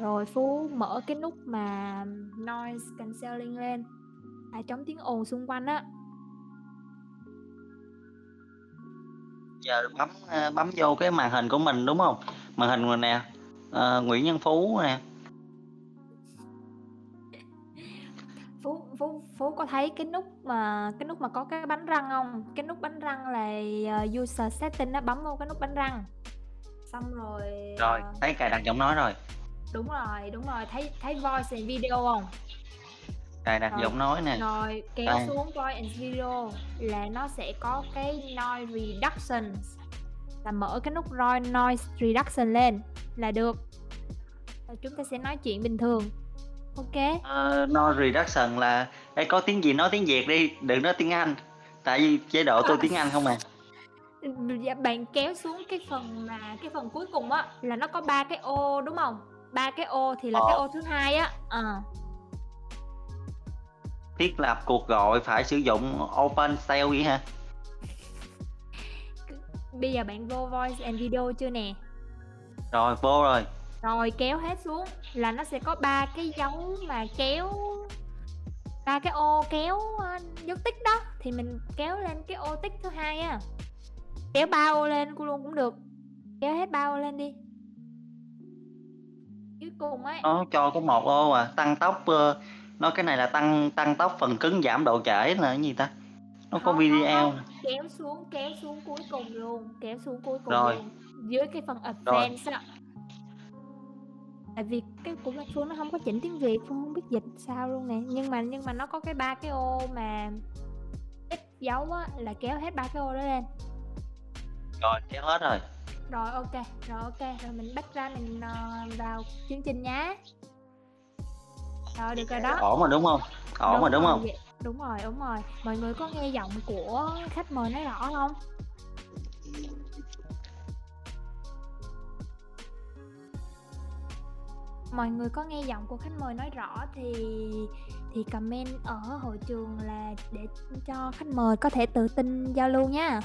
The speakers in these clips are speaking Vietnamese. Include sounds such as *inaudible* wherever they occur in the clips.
Rồi Phú mở cái nút mà Noise Cancelling lên là chống tiếng ồn xung quanh á. Giờ bấm, a, bấm vô cái màn hình của mình, đúng hông? Màn hình mình nè, ờ, Nguyễn Nhân Phú nè. *laughs* Phú Phú Phú có thấy cái nút mà cái nút mà có cái bánh răng hông? Cái nút bánh răng là, ờ, user setting á, bấm vô cái nút bánh răng. Xong rồi, Rồi, ờ thấy cài đặt giọng nói rồi. Đúng rồi, đúng rồi, thấy thấy voice and video hông? Cài đặt Rồi, giọng nói nè. rồi kéo Đây. xuống voice and video là nó sẽ có cái noise reduction, là mở cái nút roi noise reduction lên là được. Rồi chúng ta sẽ nói chuyện bình thường. Kê. Ờ, noise reduction là ê, có tiếng gì nói tiếng Việt đi, đừng nói tiếng Anh, tại vì chế độ tôi tiếng Anh không à. *laughs* Dạ, bạn kéo xuống cái phần mà cái phần cuối cùng á, là nó có 3 cái ô, đúng hông? 3 cái ô thì là cái Ờ. ô thứ hai á, ờ. Thiết lập cuộc gọi phải sử dụng open cell vậy hả? Bây giờ bạn vô voice and video chưa nè? Rồi, vô rồi. Rồi kéo hết xuống là nó sẽ có 3 cái dấu mà kéo 3 cái ô kéo, ơ, dấu tích đó, thì mình kéo lên cái ô tích thứ hai á. Kéo 3 ô lên luôn cũng được, kéo hết 3 ô lên đi. Cuối cùng ấy Nó cho có 1 ô à, tăng tốc, ơ, nó cái này là tăng tăng tốc phần cứng giảm độ trễ là cái gì ta? Nó có Hông, hông, video hông, kéo xuống, kéo xuống cuối cùng luôn, kéo xuống cuối cùng Rồi. luôn, dưới cái phần advance á. Tại vì cái của bên Phương nó hông có chỉnh tiếng Việt, Phương hông biết dịch sao luôn nè, nhưng mà nhưng mà nó có cái 3 cái ô mà tích dấu á, là kéo hết 3 cái ô đó lên. Rồi, kéo hết rồi. Rồi, kê, rồi kê, rồi mình back ra mình, ờ, vào chương trình nhá. Rồi, được rồi đó. Ổn rồi, đúng hông? Ổn đúng hông? vậy đúng rồi, đúng rồi. Mọi người có nghe giọng của khách mời nói rõ hông? Mọi người có nghe giọng của khách mời nói rõ thì thì comment ở hội trường là để cho khách mời có thể tự tin giao lưu nhá.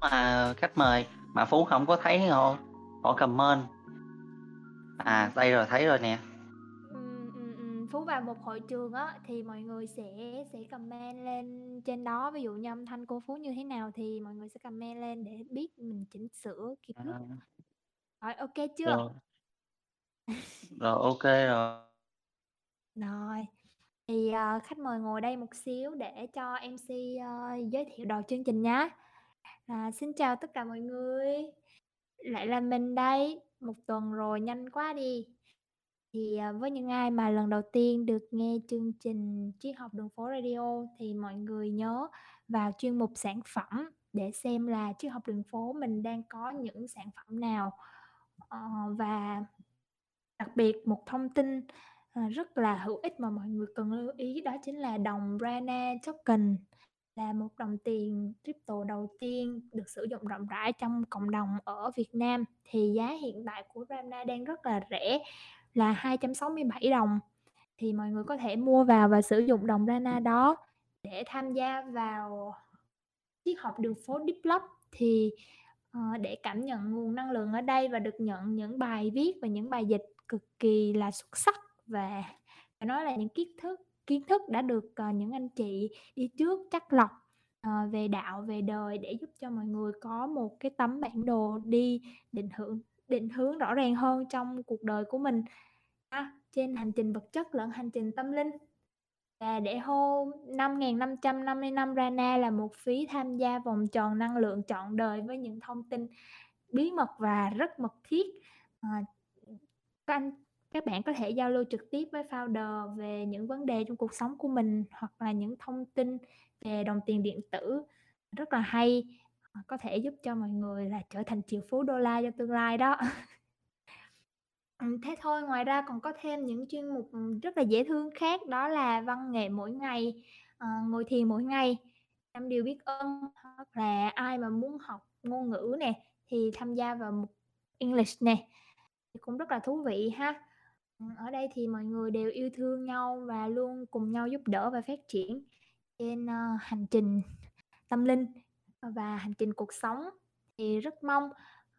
Mà khách mời mà Phú hổng có thấy họ họ comment. À, đây rồi, thấy rồi nè. Phú vào một hội trường á, thì mọi người sẽ sẽ comment lên trên đó, ví dụ như âm thanh cô Phú như thế nào thì mọi người sẽ comment lên để biết mình chỉnh sửa kịp lúc. À. Rồi, kê chưa? Rồi. Rồi, kê rồi. Rồi, thì, ờ, khách mời ngồi đây một xíu để cho MC, ơ, giới thiệu đầu chương trình nhá. À, xin chào tất cả mọi người, lại là mình đây, một tuần rồi nhanh quá đi. Thì, à, với những ai mà lần đầu tiên được nghe chương trình Triết học đường phố radio thì mọi người nhớ vào chuyên mục sản phẩm để xem là Triết học đường phố mình đang có những sản phẩm nào. Ờ, và đặc biệt một thông tin, à, rất là hữu ích mà mọi người cần lưu ý đó chính là đồng Rana Token, là một đồng tiền crypto đầu tiên được sử dụng rộng rãi trong cộng đồng ở Việt Nam. Thì giá hiện tại của ramda đang rất là rẻ là 267 đồng, thì mọi người có thể mua vào và sử dụng đồng Rana đó để tham gia vào Triết học đường phố Deep Club thì, uh, để cảm nhận nguồn năng lượng ở đây và được nhận những bài viết và những bài dịch cực kỳ là xuất sắc và phải nói là những kiến thức kiến thức đã được, uh, những anh chị đi trước chắc lọc, uh, về đạo, về đời để giúp cho mọi người có một cái tấm bản đồ đi định hướng định hướng rõ ràng hơn trong cuộc đời của mình à, trên hành trình vật chất lẫn hành trình tâm linh. Và để hô 5.555 Rana là một phí tham gia vòng tròn năng lượng trọn đời với những thông tin bí mật và rất mật thiết. À, các anh các bạn có thể giao lưu trực tiếp với founder về những vấn đề trong cuộc sống của mình, hoặc là những thông tin về đồng tiền điện tử rất là hay, à, có thể giúp cho mọi người là trở thành triệu phú đô la trong tương lai đó. *laughs* Thế thôi, ngoài ra còn có thêm những chuyên mục, rất là dễ thương khác đó là văn nghệ mỗi ngày, ờ, ngồi thiền mỗi ngày, năm điều biết ơn, hoặc là ai mà muốn học ngôn ngữ nè, thì tham gia vào mục English nè, thì cũng rất là thú vị ha. Ở đây thì mọi người đều yêu thương nhau và luôn cùng nhau giúp đỡ và phát triển trên, uh, hành trình tâm linh, và hành trình cuộc sống. Thì rất mong,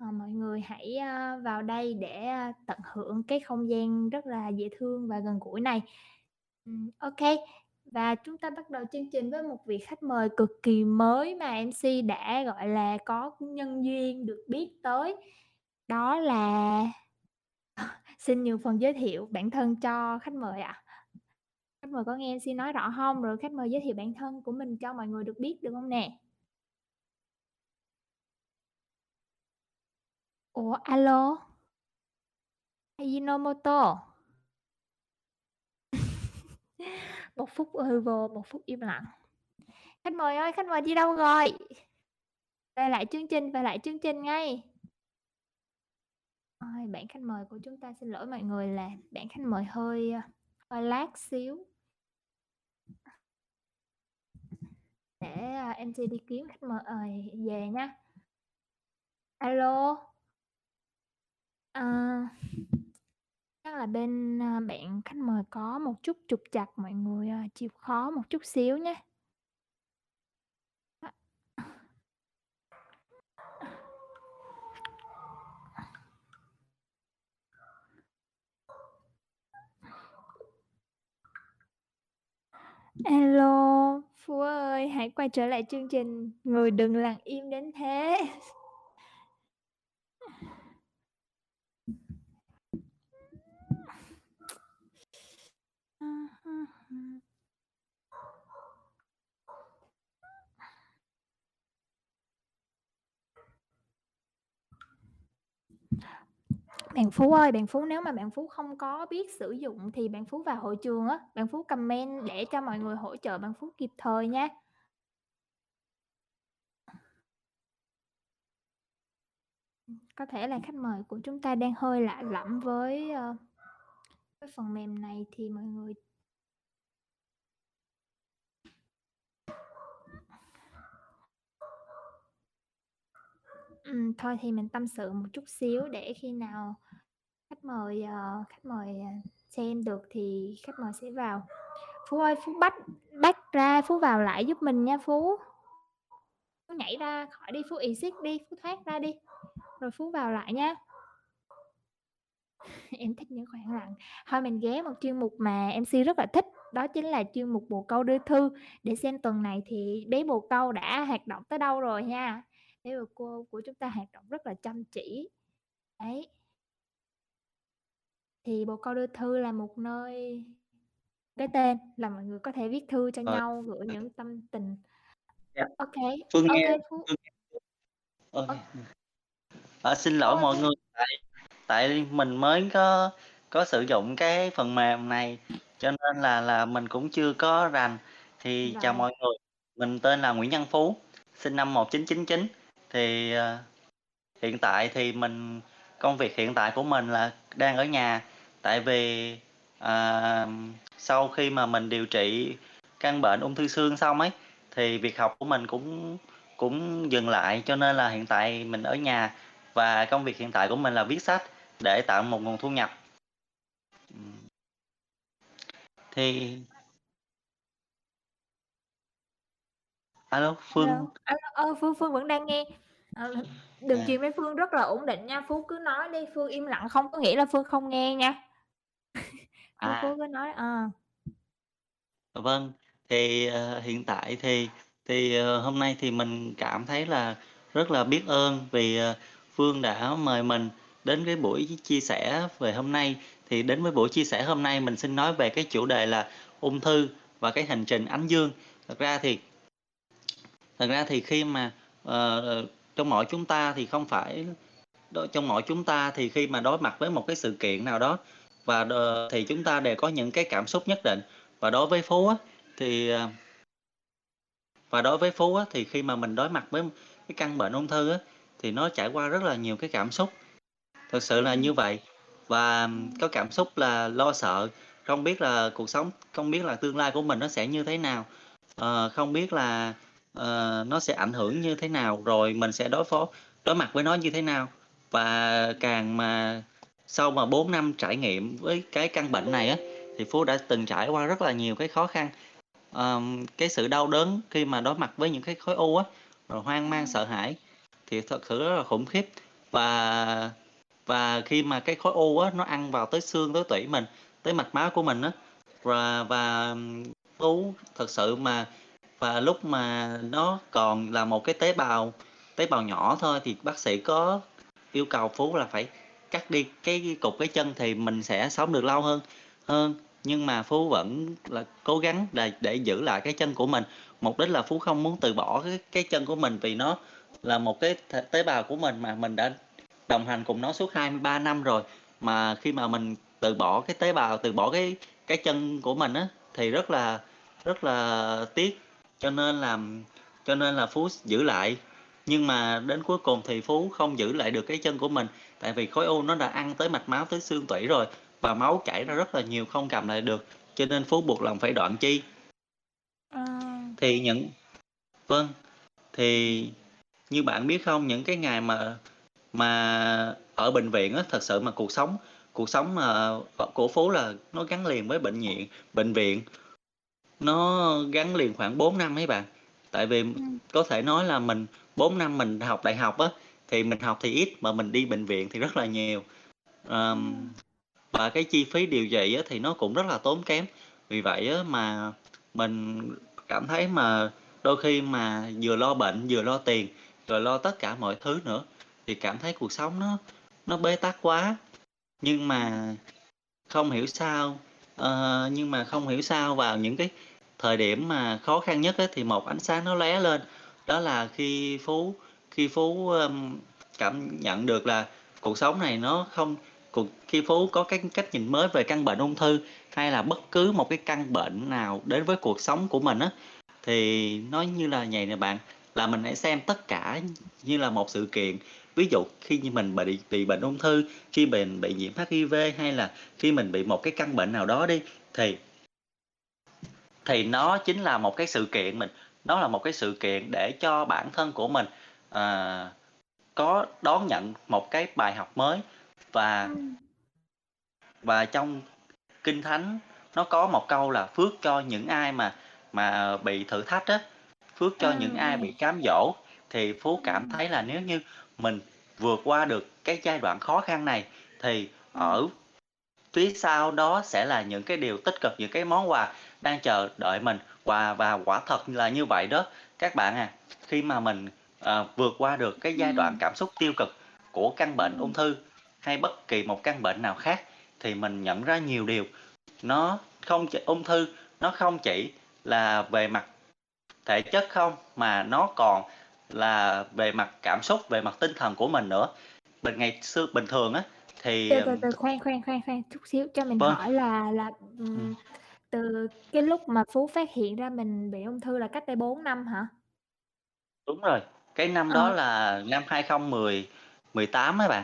uh, mọi người hãy, uh, vào đây để, uh, tận hưởng cái không gian rất là dễ thương và gần gũi này. um, ok và chúng ta bắt đầu chương trình với một vị khách mời cực kỳ mới mà MC đã, gọi là, có nhân duyên được biết tới, đó là xin nhường phần giới thiệu bản thân cho khách mời ạ. Khách mời có nghe xin nói rõ không Rồi khách mời giới thiệu bản thân của mình cho mọi người được biết được không nè? Ủa, alo? Ajinomoto. *laughs* Một phút hư vô, một phút im lặng. Khách mời ơi, khách mời đi đâu rồi? Về lại chương trình, về lại chương trình ngay. Ôi, bạn khách mời của chúng ta xin lỗi mọi người là bạn khách mời hơi, ờ, hơi lag xíu. Để, ờ, em MC đi kiếm khách mời ờ, về nha. Alo. À, Chắc là bên, bạn khách mời có một chút trục trặc, mọi người, chịu khó một chút xíu nhé. Alo, Phú ơi, hãy quay trở lại chương trình, người đừng lặng im đến thế. Bạn Phú ơi, bạn Phú nếu mà bạn Phú không có biết sử dụng thì bạn Phú vào hội trường á, bạn Phú comment để cho mọi người hỗ trợ bạn Phú kịp thời nha. Có thể là khách mời của chúng ta đang hơi lạ lẫm với, ờ, với phần mềm này thì mọi người Ừ, thôi thì mình tâm sự một chút xíu để khi nào khách mời, ờ, khách mời, à, xem được thì khách mời sẽ vào. Phú ơi, Phú bách back ra, Phú vào lại giúp mình nha Phú. Phú nhảy ra khỏi đi, Phú exit đi, Phú thoát ra đi, rồi Phú vào lại nha. *laughs* Em thích những khoảng lặng. Thôi mình ghé một chuyên mục mà MC rất là thích, đó chính là chuyên mục bồ câu đưa thư, để xem tuần này thì bé bồ câu đã hoạt động tới đâu rồi nha Bé bồ câu của chúng ta hoạt động rất là chăm chỉ. Đấy. Thì bồ câu đưa thư là một nơi cái tên là mọi người có thể viết thư cho Ờ. nhau, gửi những tâm tình. Dạ. Ô kê, Phương ô nghe Phương Ôi, Ơ. ừm. Ờ, xin lỗi Ôi, mọi người, tại tại mình mới có có sử dụng cái phần mềm này, cho nên là là mình cũng chưa có rành. Thì chào Rồi. mọi người, mình tên là Nguyễn Văn Phú, sinh năm 1999. Thì, ờ, hiện tại thì mình công việc hiện tại của mình là đang ở nhà, tại vì, à, sau khi mà mình điều trị căn bệnh ung thư xương xong ấy, thì việc học của mình cũng cũng dừng lại, cho nên là hiện tại mình ở nhà và công việc hiện tại của mình là viết sách để tạo một nguồn thu nhập. Thì A lô, A lô, Phương a lô, ơ, Phương Phương vẫn đang nghe. Ờ, đừng À. truyền với Phương rất là ổn định nha, Phú cứ nói đi, Phương im lặng không có nghĩa là Phương không nghe nha. Phú Phú À. cứ nói, ờ. Dạ vâng, thì, ờ, hiện tại thì thì, ờ, hôm nay thì mình cảm thấy là rất là biết ơn vì, ờ, Phương đã mời mình đến cái buổi ch chia sẻ về hôm nay. Thì đến với buổi chia sẻ hôm nay mình xin nói về cái chủ đề là ung thư và cái hành trình ánh dương. Thật ra thì thật ra thì khi mà, ờ, ờ, trong mỗi chúng ta thì không phải đ trong mỗi chúng ta thì khi mà đối mặt với một cái sự kiện nào đó và ờ, thì chúng ta đều có những cái cảm xúc nhất định. Và đối với Phú á, thì, ờ, và đối với Phú á, thì khi mà mình đối mặt với cái căn bệnh ung thư á, thì nó trải qua rất là nhiều cái cảm xúc. Thực sự là như vậy, và có cảm xúc là lo sợ, không biết là cuộc sống không biết là tương lai của mình nó sẽ như thế nào, à, không biết là, ờ, nó sẽ ảnh hưởng như thế nào, rồi mình sẽ đối phó đối mặt với nó như thế nào. Và càng mà sau mà 4 năm trải nghiệm với cái căn bệnh này á, thì Phú đã từng trải qua rất là nhiều cái khó khăn. Ờm, cái sự đau đớn khi mà đối mặt với những cái khối u á, rồi hoang mang, sợ hãi thì thật sự rất là khủng khiếp. Và và khi mà cái khối u á, nó ăn vào tới xương, tới tủy mình, tới mạch máu của mình á, và và Phú thật sự mà và lúc mà nó còn là một cái tế bào tế bào nhỏ thôi thì bác sĩ có yêu cầu Phú là phải cắt đi cái cục cái chân thì mình sẽ sống được lâu hơn hơn. Nhưng mà Phú vẫn là cố gắng là để giữ lại cái chân của mình. Mục đích là Phú không muốn từ bỏ cái cái chân của mình vì nó là một cái tế bào của mình mà mình đã đồng hành cùng nó suốt 23 năm rồi. Mà khi mà mình từ bỏ cái tế bào, từ bỏ cái cái chân của mình á thì rất là rất là tiếc. Cho nên là cho nên là Phú giữ lại. Nhưng mà đến cuối cùng thì Phú không giữ lại được cái chân của mình, tại vì khối u nó đã ăn tới mạch máu, tới xương tủy rồi và máu chảy ra rất là nhiều không cầm lại được, cho nên Phú buộc lòng phải đoạn chi. À. Thì những vâng, thì như bạn biết không, những cái ngày mà mà ở bệnh viện á, thật sự mà cuộc sống cuộc sống mà của Phú là nó gắn liền với bệnh viện bệnh viện. Nó gắn liền khoảng 4 năm ấy bạn. Tại vì Ừm. có thể nói là mình 4 năm mình học đại học á, thì mình học thì ít mà mình đi bệnh viện thì rất là nhiều. Ừm. và cái chi phí điều trị á, thì nó cũng rất là tốn kém. Vì vậy á, mà mình cảm thấy mà đôi khi mà vừa lo bệnh, vừa lo tiền, rồi lo tất cả mọi thứ nữa, thì cảm thấy cuộc sống nó nó bế tắc quá. Nhưng mà không hiểu sao, ờ, nhưng mà không hiểu sao vào những cái thời điểm mà khó khăn nhất ấy, thì một ánh sáng nó lóe lên. Đó là khi Phú khi Phú, um, cảm nhận được là cuộc sống này nó không cuộc khi Phú có cái cách nhìn mới về căn bệnh ung thư, hay là bất cứ một cái căn bệnh nào đến với cuộc sống của mình á, thì nó như là vậy nè bạn, là mình hãy xem tất cả như là một sự kiện. Ví dụ khi như mình bị bị bệnh ung thư, khi mình bị nhiễm HIV hay là khi mình bị một cái căn bệnh nào đó đi, thì thì nó chính là một cái sự kiện mình nó là một cái sự kiện để cho bản thân của mình, ờ, có đón nhận một cái bài học mới. Và Ừm. và trong Kinh Thánh nó có một câu là "Phước cho những ai mà mà bị thử thách á, phước cho những Ừm, ai ừm. bị cám dỗ." Thì Phú cảm thấy là nếu như mình vượt qua được cái giai đoạn khó khăn này, thì ở phía sau đó sẽ là những cái điều tích cực, những cái món quà đang chờ đợi mình. Và và quả thật là như vậy đó, các bạn à. Khi mà mình, ờ, vượt qua được cái giai đoạn Ừm. cảm xúc tiêu cực của căn bệnh ung thư, hay bất kỳ một căn bệnh nào khác, thì mình nhận ra nhiều điều. Nó không chỉ ung thư, nó không chỉ là về mặt thể chất không, mà nó còn là về mặt cảm xúc, về mặt tinh thần của mình nữa. Mình ngày xưa bình thường á, thì, Từ từ từ, khoan, khoan, khoan, khoan chút xíu, cho mình Vâng. hỏi là là, Ừm. ừm, từ cái lúc mà Phú phát hiện ra mình bị ung thư là cách đây 4 năm hả? Đúng rồi, cái năm đó Ờ. là năm 2010 18 á bạn.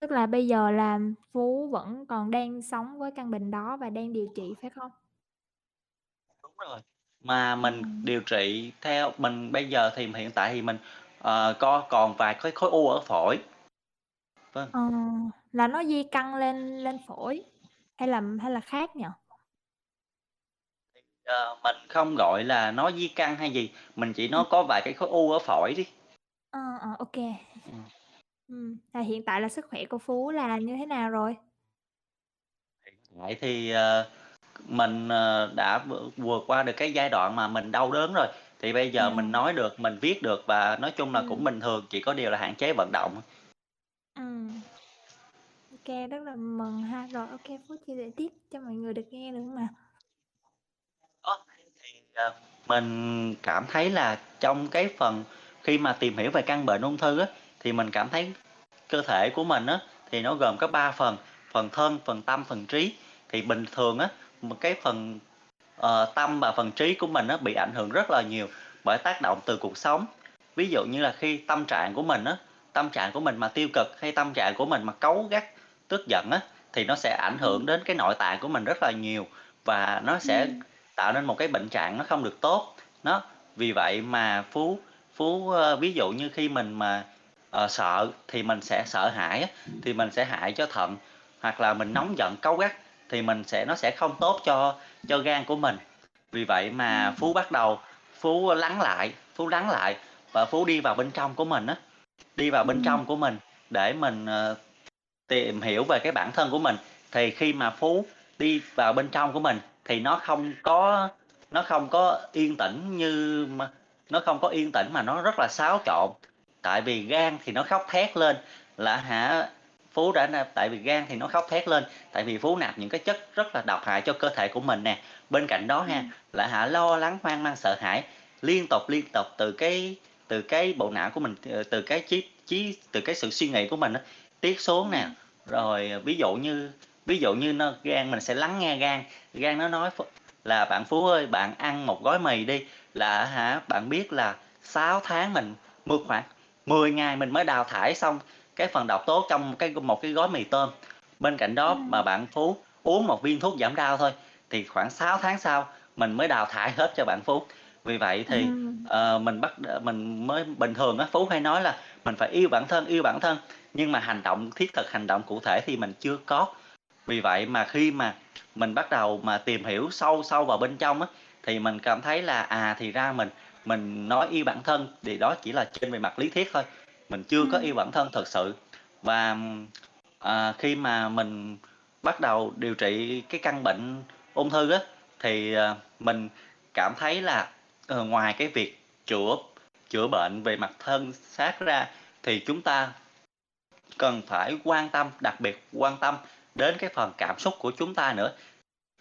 Tức là bây giờ là Phú vẫn còn đang sống với căn bệnh đó và đang điều trị, phải không? Đúng rồi, mà mình Ừm. điều trị theo mình bây giờ thì hiện tại thì mình, ờ, co còn vài cái khối u ở phổi. Vâng. Ờ, là nó di căn lên lên phổi hay là hay là khác nhỉ? Ờ, mình không gọi là nó di căn hay gì, mình chỉ Ừm. nói có vài cái khối u ở phổi đi. Ờ, ờ, ô kê. Ừm. Ừm, và hiện tại là sức khỏe của Phú là như thế nào rồi? Hiện tại thì, ờ, mình, ờ, đã vượt vượt qua được cái giai đoạn mà mình đau đớn rồi, thì bây giờ mình À. nói được, mình viết được và nói chung là cũng Ừm. bình thường, chỉ có điều là hạn chế vận động. Ừm. Ô kê, rất là mừng ha. Rồi, ô kê, Phú chia sẻ tiếp cho mọi người được nghe mà. Ơ, thì, ờ, mình cảm thấy là trong cái phần khi mà tìm hiểu về căn bệnh ung thư á, thì mình cảm thấy cơ thể của mình á, thì nó gồm có 3 phần, phần thân, phần tâm, phần trí. Thì bình thường á, một cái phần, ờ, tâm và phần trí của mình á, bị ảnh hưởng rất là nhiều bởi tác động từ cuộc sống. Ví dụ như là khi tâm trạng của mình á, tâm trạng của mình mà tiêu cực hay tâm trạng của mình mà cáu gắt, tức giận á, thì nó sẽ ảnh Ừm. hưởng đến cái nội tạng của mình rất là nhiều và nó sẽ Ừm. Tạo nên một cái bệnh trạng nó không được tốt. Đó, vì vậy mà Phú Phú, ơ, ví dụ như khi mình mà, ờ, sợ thì mình sẽ sợ hãi thì mình sẽ hại cho thận, hoặc là mình nóng giận, cáu gắt thì mình sẽ nó sẽ không tốt cho cho gan của mình. Vì vậy mà. Phú bắt đầu Phú lắng lại, Phú lắng lại và Phú đi vào bên trong của mình á, đi vào bên Ừm. trong của mình để mình, ờ, tìm hiểu về cái bản thân của mình. Thì khi mà Phú đi vào bên trong của mình thì nó không có nó không có yên tĩnh như mà nó không có yên tĩnh mà nó rất là xáo trộn. Tại vì gan thì nó khóc thét lên là hả, Phú đã nạp tại vì gan thì nó khóc thét lên, tại vì Phú nạp những cái chất rất là độc hại cho cơ thể của mình nè. Bên cạnh đó ha, Ừm. là hả, lo lắng, hoang mang, sợ hãi liên tục, liên tục từ cái từ cái bộ não của mình, ờ, từ cái trí trí từ cái sự suy nghĩ của mình á, tiết xuống nè. Ừm. Rồi, ví dụ như ví dụ như nó gan mình sẽ lắng nghe gan, gan nó nói là "Bạn Phú ơi, bạn ăn một gói mì đi, là hả, bạn biết là 6 tháng mình mua khoảng 10 ngày mình mới đào thải xong cái phần độc tố trong cái một cái gói mì tôm. Bên cạnh đó mà Ừm. bạn Phú uống một viên thuốc giảm đau thôi, thì khoảng 6 tháng sau mình mới đào thải hết cho bạn Phú. Vì vậy thì, Ừm. ờ, mình bắt mình mới bình thường á, Phú hay nói là mình phải yêu bản thân, yêu bản thân, nhưng mà hành động thiết thực, hành động cụ thể thì mình chưa có. Vì vậy mà khi mà mình bắt đầu mà tìm hiểu sâu sâu vào bên trong á, thì mình cảm thấy là, à, thì ra mình mình nói yêu bản thân thì đó chỉ là trên bề mặt lý thuyết thôi, mình chưa có yêu bản thân thực sự. Và, ờ, khi mà mình bắt đầu điều trị cái căn bệnh ung thư á, thì, ờ, mình cảm thấy là, ờ, ngoài cái việc chữa chữa bệnh về mặt thân xác ra thì chúng ta cần phải quan tâm, đặc biệt quan tâm đến cái phần cảm xúc của chúng ta nữa.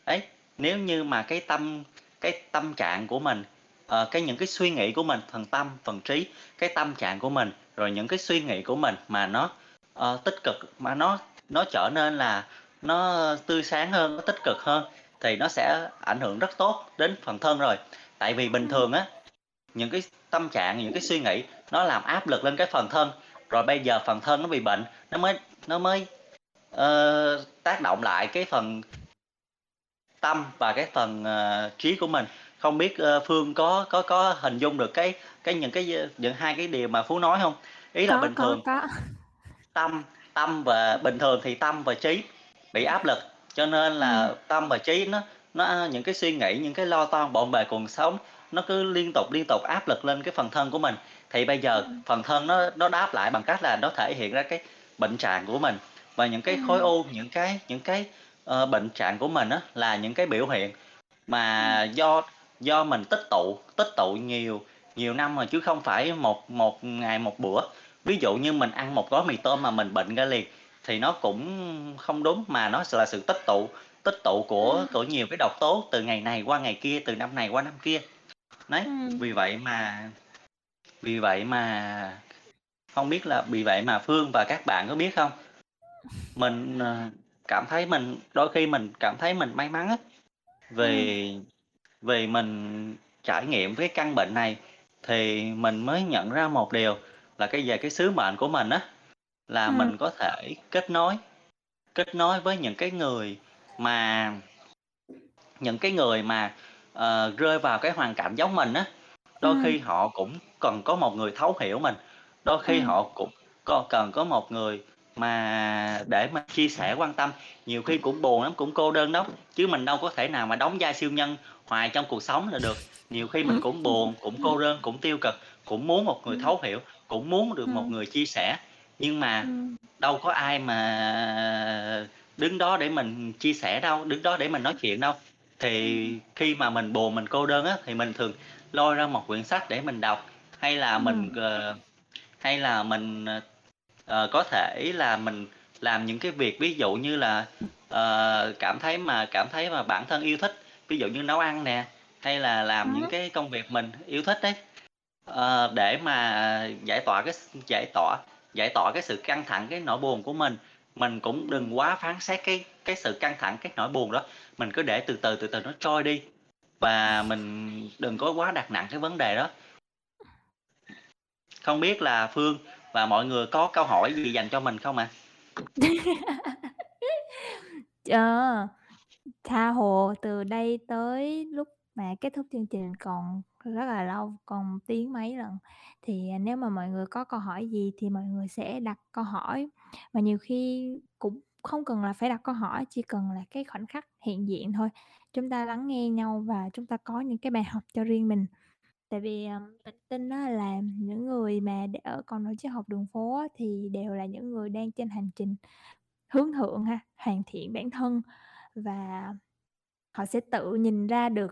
Đấy, nếu như mà cái tâm cái tâm trạng của mình, ờ, cái những cái suy nghĩ của mình, phần tâm, phần trí, cái tâm trạng của mình, rồi những cái suy nghĩ của mình mà nó, ờ, tích cực, mà nó nó trở nên là nó tươi sáng hơn, nó tích cực hơn thì nó sẽ ảnh hưởng rất tốt đến phần thân rồi. Tại vì bình Ừm. thường á, những cái tâm trạng, những cái suy nghĩ nó làm áp lực lên cái phần thân, rồi bây giờ phần thân nó bị bệnh, nó mới nó mới, ờ, tác động lại cái phần tâm và cái phần, ờ, trí của mình. Không biết, ơ, Phương có có có hình dung được cái cái những cái, những hai cái điều mà Phú nói hông? Ý là Có, bình có, thường có. tâm tâm và bình thường thì tâm và trí bị áp lực, cho nên là tâm và trí nó nó những cái suy nghĩ, những cái lo toan bộn bề cuộc sống, nó cứ liên tục, liên tục áp lực lên cái phần thân của mình. Thì bây giờ Ừm. phần thân nó nó đáp lại bằng cách là nó thể hiện ra cái bệnh trạng của mình, và những cái khối u, những cái những cái, ờ, bệnh trạng của mình á là những cái biểu hiện mà do do mình tích tụ tích tụ nhiều nhiều năm rồi chứ không phải một một ngày một bữa. Ví dụ như mình ăn một gói mì tôm mà mình bệnh ra liền thì nó cũng không đúng, mà nó là sự tích tụ tích tụ của Ừm. của nhiều cái độc tố từ ngày này qua ngày kia, từ năm này qua năm kia. Đấy, Ừm. vì vậy mà vì vậy mà hông biết là vì vậy mà Phương và các bạn có biết không? Mình, ờ, cảm thấy mình đôi khi mình cảm thấy mình may mắn á, vì vì mình trải nghiệm cái căn bệnh này thì mình mới nhận ra một điều là cái về cái sứ mệnh của mình á, là Ừm. mình có thể kết nối kết nối với những cái người mà những cái người mà, ờ, rơi vào cái hoàn cảnh giống mình á. Đôi Ừm. khi họ cũng cần có một người thấu hiểu mình, đôi khi Ừm. họ cũng co cần có một người mà để mà chia sẻ, quan tâm, nhiều khi cũng buồn lắm, cũng cô đơn lắm, chứ mình đâu có thể nào mà đóng vai siêu nhân hoài trong cuộc sống là được. Nhiều khi mình cũng buồn, cũng cô đơn, cũng tiêu cực, cũng muốn một người Ừm. thấu hiểu, cũng muốn được một Ừm. người chia sẻ, nhưng mà đâu có ai mà đứng đó để mình chia sẻ đâu, đứng đó để mình nói chuyện đâu. Thì khi mà mình buồn, mình cô đơn á, thì mình thường lôi ra một quyển sách để mình đọc, hay là mình, ờ, hay là mình, ờ, ờ, có thể là mình làm những cái việc ví dụ như là, ờ, cảm thấy mà cảm thấy mà bản thân yêu thích, ví dụ như nấu ăn nè, hay là làm những cái công việc mình yêu thích ấy, ờ, để mà giải tỏa cái giải tỏa giải tỏa cái sự căng thẳng, cái nỗi buồn của mình. Mình cũng đừng quá phán xét cái cái sự căng thẳng, cái nỗi buồn đó, mình cứ để từ từ, từ từ nó trôi đi, và mình đừng có quá đặt nặng cái vấn đề đó. Không biết là Phương và mọi người có câu hỏi gì dành cho mình không ạ? *laughs* Ờ, tha hồ từ đây tới lúc mà kết thúc chương trình còn rất là lâu, còn tiếng mấy lần. Thì, nếu mà mọi người có câu hỏi gì thì mọi người sẽ đặt câu hỏi, và nhiều khi cũng không cần là phải đặt câu hỏi, chỉ cần là cái khoảnh khắc hiện diện thôi. Chúng ta lắng nghe nhau và chúng ta có những cái bài học cho riêng mình. Tại vì, mình tin á là những người mà để ở còn ở triết học đường phố á thì đều là những người đang trên hành trình hướng thượng ha, hoàn thiện bản thân và họ sẽ tự nhìn ra được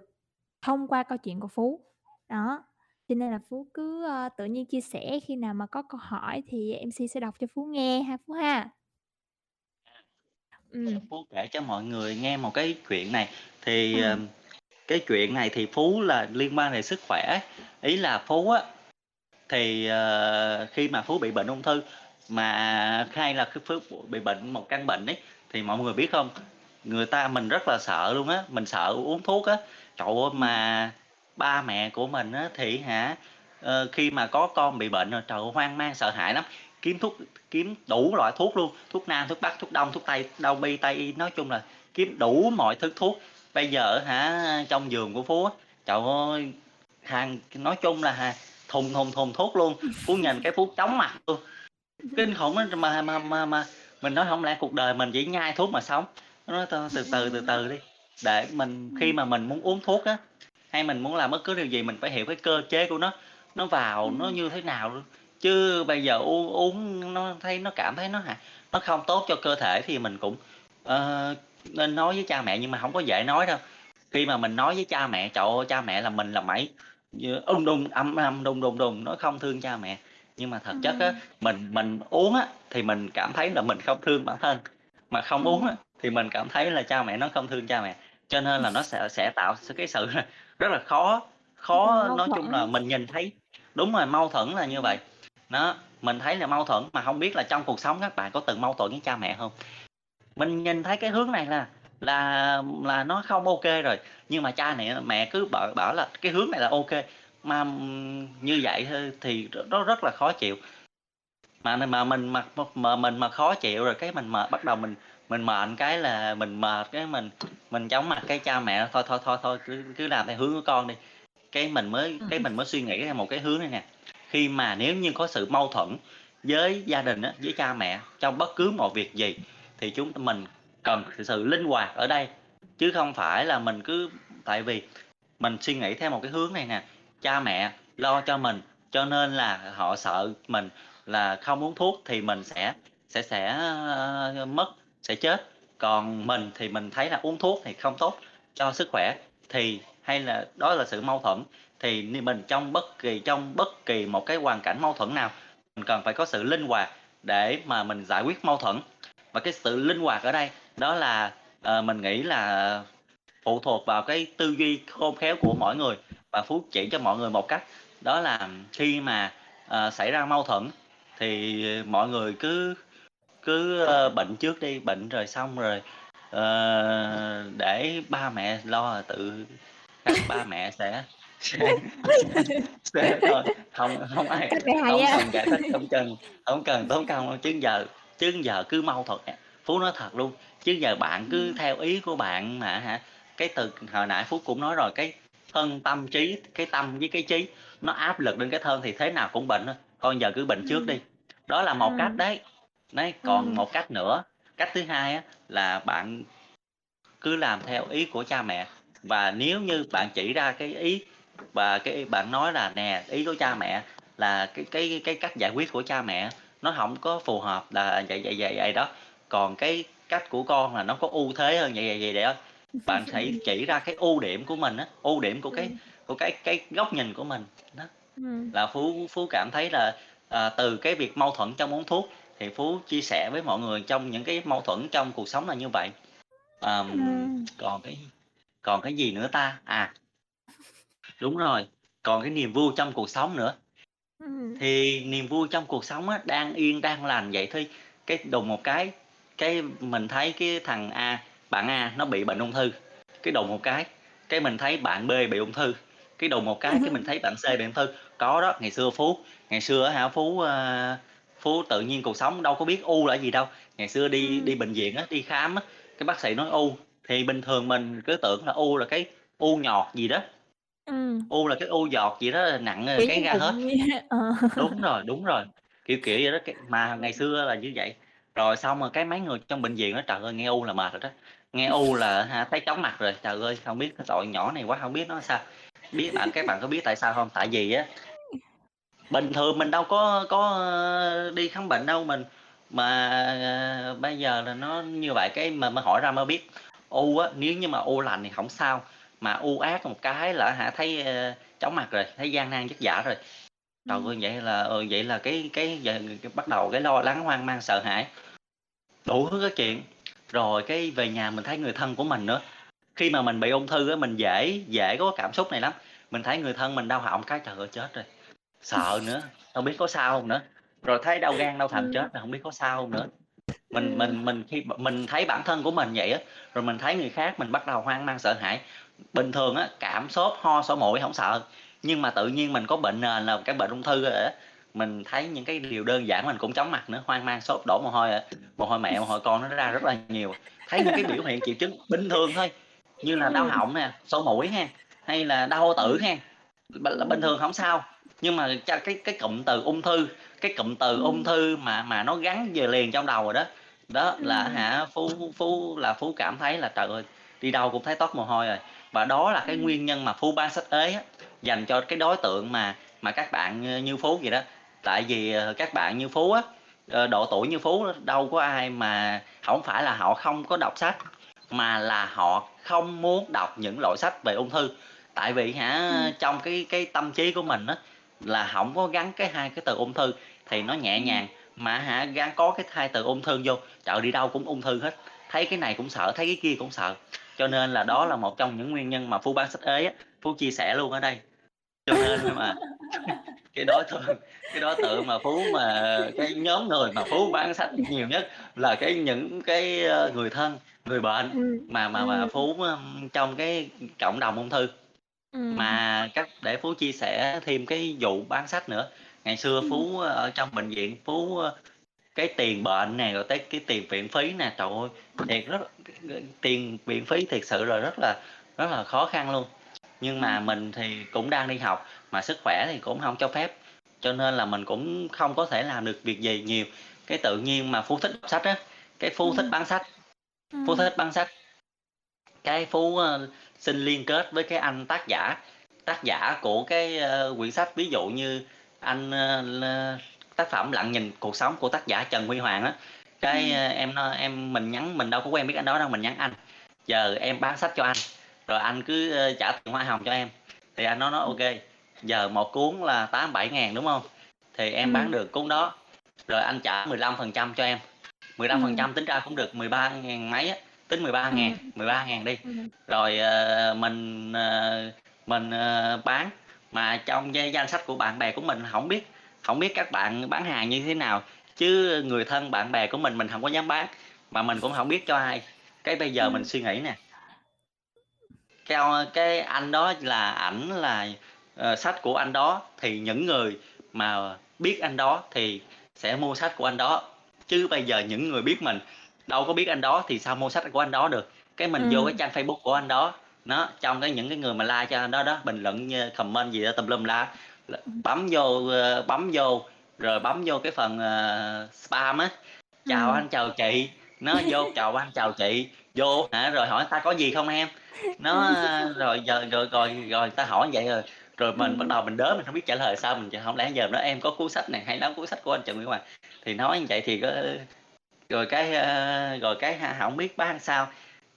thông qua câu chuyện của Phú. Đó, cho nên là Phú cứ, ơ, tự nhiên chia sẻ, khi nào mà có câu hỏi thì MC sẽ đọc cho Phú nghe ha, Phú ha. Ừm. Phú kể cho mọi người nghe một cái chuyện này, thì, Ừm cái chuyện này thì Phú là liên quan về sức khỏe. Ý là Phú á, thì, uh, khi mà Phú bị bệnh ung thư, mà hay là cái Phú bị bệnh một căn bệnh ấy, thì mọi người biết không Người ta mình rất là sợ luôn á, mình sợ uống thuốc á. Trời ơi, mà ba mẹ của mình á thì hả, uh, khi mà có con bị bệnh rồi, trời ơi, hoang mang sợ hãi lắm, kiếm thuốc kiếm đủ loại thuốc luôn, thuốc Nam, thuốc Bắc, thuốc Đông, thuốc Tây, Đông y, Tây y, nói chung là kiếm đủ mọi thứ thuốc. Bây giờ hả, trong giường của Phú á, trời ơi, hàng nói chung là hà thùng, thùng, thùng thuốc luôn, Phú nhìn cái Phú chóng mặt luôn. Kinh khủng á, mà mà mà mà mình nói hổng lẽ cuộc đời mình chỉ nhai thuốc mà sống. Nó thôi từ từ, từ từ đi, để mình khi mà mình muốn uống thuốc á, hay mình muốn làm bất cứ điều gì mình phải hiểu cái cơ chế của nó, nó vào nó Ừm. như thế nào luôn. Chứ bây giờ uống uống nó thấy nó cảm thấy nó nó không tốt cho cơ thể thì mình cũng, ờ, nên nói với cha mẹ nhưng mà hổng có dễ nói đâu. Khi mà mình nói với cha mẹ, trời ơi, cha mẹ là mình là như ung đùng, ầm ầm, đùng, đùng, đùng, nói không thương cha mẹ. Nhưng mà thật chất á, Ừm. mình mình uống á, thì mình cảm thấy là mình không thương bản thân, mà không uống á, thì mình cảm thấy là cha mẹ nó không thương cha mẹ. Cho nên là nó sẽ sẽ tạo cái sự *laughs* rất là khó khó nói chung là mình nhìn thấy đúng rồi, mâu thuẫn là như Ừm. vậy. Đó, mình thấy là mâu thuẫn, mà hông biết là trong cuộc sống các bạn có từng mâu thuẫn với cha mẹ hông? Mình nhìn thấy cái hướng này là là là nó không kê rồi, nhưng mà cha nẹ mẹ cứ bảo bảo là cái hướng này là kê, mà, như vậy thì nó rất là khó chịu. Mà mà mình mà mà mình mà khó chịu rồi cái mình mệt, bắt đầu mình mình mệt cái là mình mệt cái mình mình chóng mặt, cái cha mẹ thôi, thôi, thôi, thôi, cứ cứ làm theo hướng của con đi. Cái mình mới Ừm, cái mình mới suy nghĩ ra một cái hướng này nè, khi mà nếu như có sự mâu thuẫn với gia đình á, với cha mẹ trong bất cứ một việc gì thì chúng mình cần sự linh hoạt ở đây, chứ không phải là mình cứ tại vì mình suy nghĩ theo một cái hướng này nè, cha mẹ lo cho mình, cho nên là họ sợ mình là không uống thuốc thì mình sẽ sẽ sẽ, uh, mất, sẽ chết. Còn mình thì mình thấy là uống thuốc thì không tốt cho sức khỏe, thì hay là đó là sự mâu thuẫn. Thì mình trong bất kỳ trong bất kỳ một cái hoàn cảnh mâu thuẫn nào, mình cần phải có sự linh hoạt để mà mình giải quyết mâu thuẫn. Và cái sự linh hoạt ở đây đó là, ờ, mình nghĩ là phụ thuộc vào cái tư duy khôn khéo của mỗi người. Và Phú chỉ cho mọi người một cách, đó là khi mà, ờ, xảy ra mâu thuẫn thì mọi người cứ cứ, ơ, bệnh trước đi, bệnh rồi xong rồi, ờ, để ba mẹ lo tự khắc ba mẹ sẽ sẽ sẽ sẽ thôi, hông hông ai á. cần giải thích, hổng cần hổng cần tốn công. Chứ giờ chứ giờ cứ mâu thuẫn à, Phú nói thật luôn, chứ giờ bạn cứ Ừm. theo ý của bạn mà hả, cái từ hồi nãy Phú cũng nói rồi, cái thân, tâm, trí, cái tâm với cái trí nó áp lực lên cái thân thì thế nào cũng bệnh thôi, thôi giờ cứ bệnh trước Ừm. đi. Đó là một cách Ừm. đấy. Đấy, còn một cách nữa, cách thứ hai á là bạn cứ làm theo ý của cha mẹ. Và nếu như bạn chỉ ra cái ý và cái bạn nói là "Nè, ý của cha mẹ là cái cái cái cách giải quyết của cha mẹ nó hổng có phù hợp là vậy, vậy, vậy, vậy đó, còn cái cách của con là nó có ưu thế hơn vậy, vậy, vậy, đó." Bạn *laughs* hãy chỉ ra cái ưu điểm của mình á, ưu điểm của cái Ừm. của cái cái góc nhìn của mình, đó. Ừm. Là Phú Phú cảm thấy là, ờ, từ cái việc mâu thuẫn trong uống thuốc thì Phú chia sẻ với mọi người trong những cái mâu thuẫn trong cuộc sống là như vậy. Ừm. còn cái còn cái gì nữa ta? À. Đúng rồi, còn cái niềm vui trong cuộc sống nữa. Ừm. Thì niềm vui trong cuộc sống á, đang yên đang lành vậy thôi, cái đùng một cái, cái mình thấy cái thằng A, bạn A nó bị bệnh ung thư, cái đùng một cái, cái mình thấy bạn B bị ung thư, cái đùng một cái, cái mình thấy bạn C bị ung thư. Có đó, ngày xưa Phú ngày xưa á hả, Phú, ơ, Phú tự nhiên cuộc sống đâu có biết u là cái gì đâu, ngày xưa đi đi Ừm. bệnh viện á, đi khám á, cái bác sĩ nói u, thì bình thường mình cứ tưởng là u là cái u nhọt gì đó. Ừm. U là cái u giọt gì đó nặng, ờ, Kiểu ra hết. ờ. Đúng rồi, đúng rồi, kiểu, kiểu vậy đó, cái mà ngày xưa là như vậy. Rồi xong rồi cái mấy người trong bệnh viện nói: "Trời ơi, nghe u là mệt rồi đó, nghe u là á hả thấy chóng mặt rồi." Trời ơi, hông biết cái tội nhỏ này quá, hông biết nói sao. biết bạn các bạn có biết tại sao hông? Tại vì á bình thường mình đâu có có, ơ, đi khám bệnh đâu, mình mà, ờ, bây giờ là nó như vậy cái mà mới hỏi ra mới biết, u á, nếu như mà u lành thì hổng sao, mà u ác một cái là hả thấy, ơ, chóng mặt rồi, thấy gian nan vất vả rồi. Ừm. ơi, vậy là, ừ, vậy là cái cái giờ bắt đầu cái lo lắng, hoang mang, sợ hãi, đủ thứ cái chuyện. Rồi cái về nhà mình thấy người thân của mình nữa, khi mà mình bị ung thư á, mình dễ dễ có cảm xúc này lắm, mình thấy người thân mình đau họng cái trời ơi chết rồi, sợ *laughs* nữa, hông biết có sao hông nữa, rồi thấy đau gan, đau thận Ừm. chết rồi hông biết có sao hông nữa. Mình Ừm. mình mình khi mình thấy bản thân của mình vậy á, rồi mình thấy người khác mình bắt đầu hoang mang, sợ hãi. Bình thường á, cảm, sốt, ho, sổ mũi hổng sợ, nhưng mà tự nhiên mình có bệnh nền là cái bệnh ung thư rồi á, mình thấy những cái điều đơn giản mình cũng chóng mặt nữa, hoang mang, sốt, đổ mồ hôi à, mồ hôi mẹ, mồ hôi con nó ra rất là nhiều. Thấy những cái biểu hiện triệu chứng bình thường thôi, như là đau họng nè, sổ mũi hen, hay là đau tử b là bình thường hổng sao, nhưng mà cái cái cụm từ ung thư, cái cụm từ ung Ừm. thư mà mà nó gắn về liền trong đầu rồi đó, đó là Ừm. hả, Phú Phú là Phú cảm thấy là trời ơi, đi đâu cũng thấy toát mồ hôi rồi. Và đó là cái Ừm. nguyên nhân mà Phú bán sách ế á, dành cho cái đối tượng mà mà các bạn, ơ, như Phú vậy đó. Tại vì, ờ, các bạn như Phú á, ờ, độ tuổi như Phú đâu có ai mà hổng phải là họ không có đọc sách, mà là họ không muốn đọc những loại sách về ung thư. Tại vì hả, Ừm. trong cái cái tâm trí của mình á, là hổng có gắn cái hai cái từ ung thư thì nó nhẹ Ừm. nhàng, mà hả, gắn có cái hai từ ung thư vô, ơi, đi đâu cũng ung thư hết, thấy cái này cũng sợ, thấy cái kia cũng sợ. Cho nên là đó là một trong những nguyên nhân mà Phú bán sách ế Phú chia sẻ luôn ở đây. Cho nên mà *laughs* cái đối tượng cái đối tượng mà Phú mà cái nhóm người mà Phú bán sách nhiều nhất là cái những cái, ơ, người thân, người bệnh Ừm, mà mà mà ừm. Phú, trong cái cộng đồng ung thư. Ừm. Mà cách để Phú chia sẻ thêm cái vụ bán sách nữa, ngày xưa. Phú ở trong bệnh viện, Phú, cái tiền bệnh nè, rồi tới cái tiền viện phí nè, trời ơi, thiệt rất tiền viện phí thiệt sự là rất là rất là khó khăn luôn. Nhưng mà Ừm. mình thì cũng đang đi học, mà sức khỏe thì cũng hông cho phép, cho nên là mình cũng không có thể làm được việc gì nhiều. Cái tự nhiên mà Phú thích đọc sách á, cái Phú thích Ừm. bán sách, Phú Ừm. thích bán sách. Cái Phú, ơ, xin liên kết với cái anh tác giả, tác giả của cái, ơ, quyển sách, ví dụ như anh, l tác phẩm "Lặng nhìn cuộc sống" của tác giả Trần Huy Hoàng á. Cái, Ừm. ơ, em nói em mình nhắn mình đâu có quen biết anh đó đâu, mình nhắn anh: "Giờ em bán sách cho anh, rồi anh cứ, ơ, trả tiền hoa hồng cho em." Thì anh đó nói: "Ô Ừm. kê." Giờ một cuốn là 8.000-7.000, đúng hông? Thì em bán Ừm. được cuốn đó, rồi anh trả 15% cho em, mười lăm phần Ừm. trăm tính ra cũng được 13.000 mấy á, tính 13.000, Ừm. 13.000 đi. Ừm. Rồi, ờ, mình, ờ, mình, ờ, bán, mà trong danh sách của bạn bè của mình hổng biết hổng biết các bạn bán hàng như thế nào, chứ người thân bạn bè của mình mình hổng có dám bán, mà mình cũng hổng biết cho ai. Cái bây giờ mình Ừm. suy nghĩ nè cái o cái anh đó là ảnh là, ờ, sách của anh đó thì những người mà biết anh đó thì sẽ mua sách của anh đó, chứ bây giờ những người biết mình đâu có biết anh đó thì sao mua sách của anh đó được. Cái mình vô cái trang Facebook của anh đó, nó, trong cái những cái người mà like cho anh đó đó, bình luận, comment gì đó tùm lum la. Bấm vô, ơ, bấm vô, rồi bấm vô cái phần, ờ, spam á, "Chào Ừm. anh, chào chị", nó vô *laughs* "Chào anh, chào chị", vô hả, rồi hỏi "Ta có gì không em?" Nó, a, rồi giờ rồi rồi rồi ta hỏi vậy rồi rồi mình bắt Ừm. đầu mình đớ mình hông biết trả lời sao, mình ch hổng lẽ giờ nói "Em có cuốn sách này hay lắm, cuốn sách của anh Trần Huy Hoàng." Thì nói như vậy thì có rồi cái, rồi cái ha hổng biết bán sao,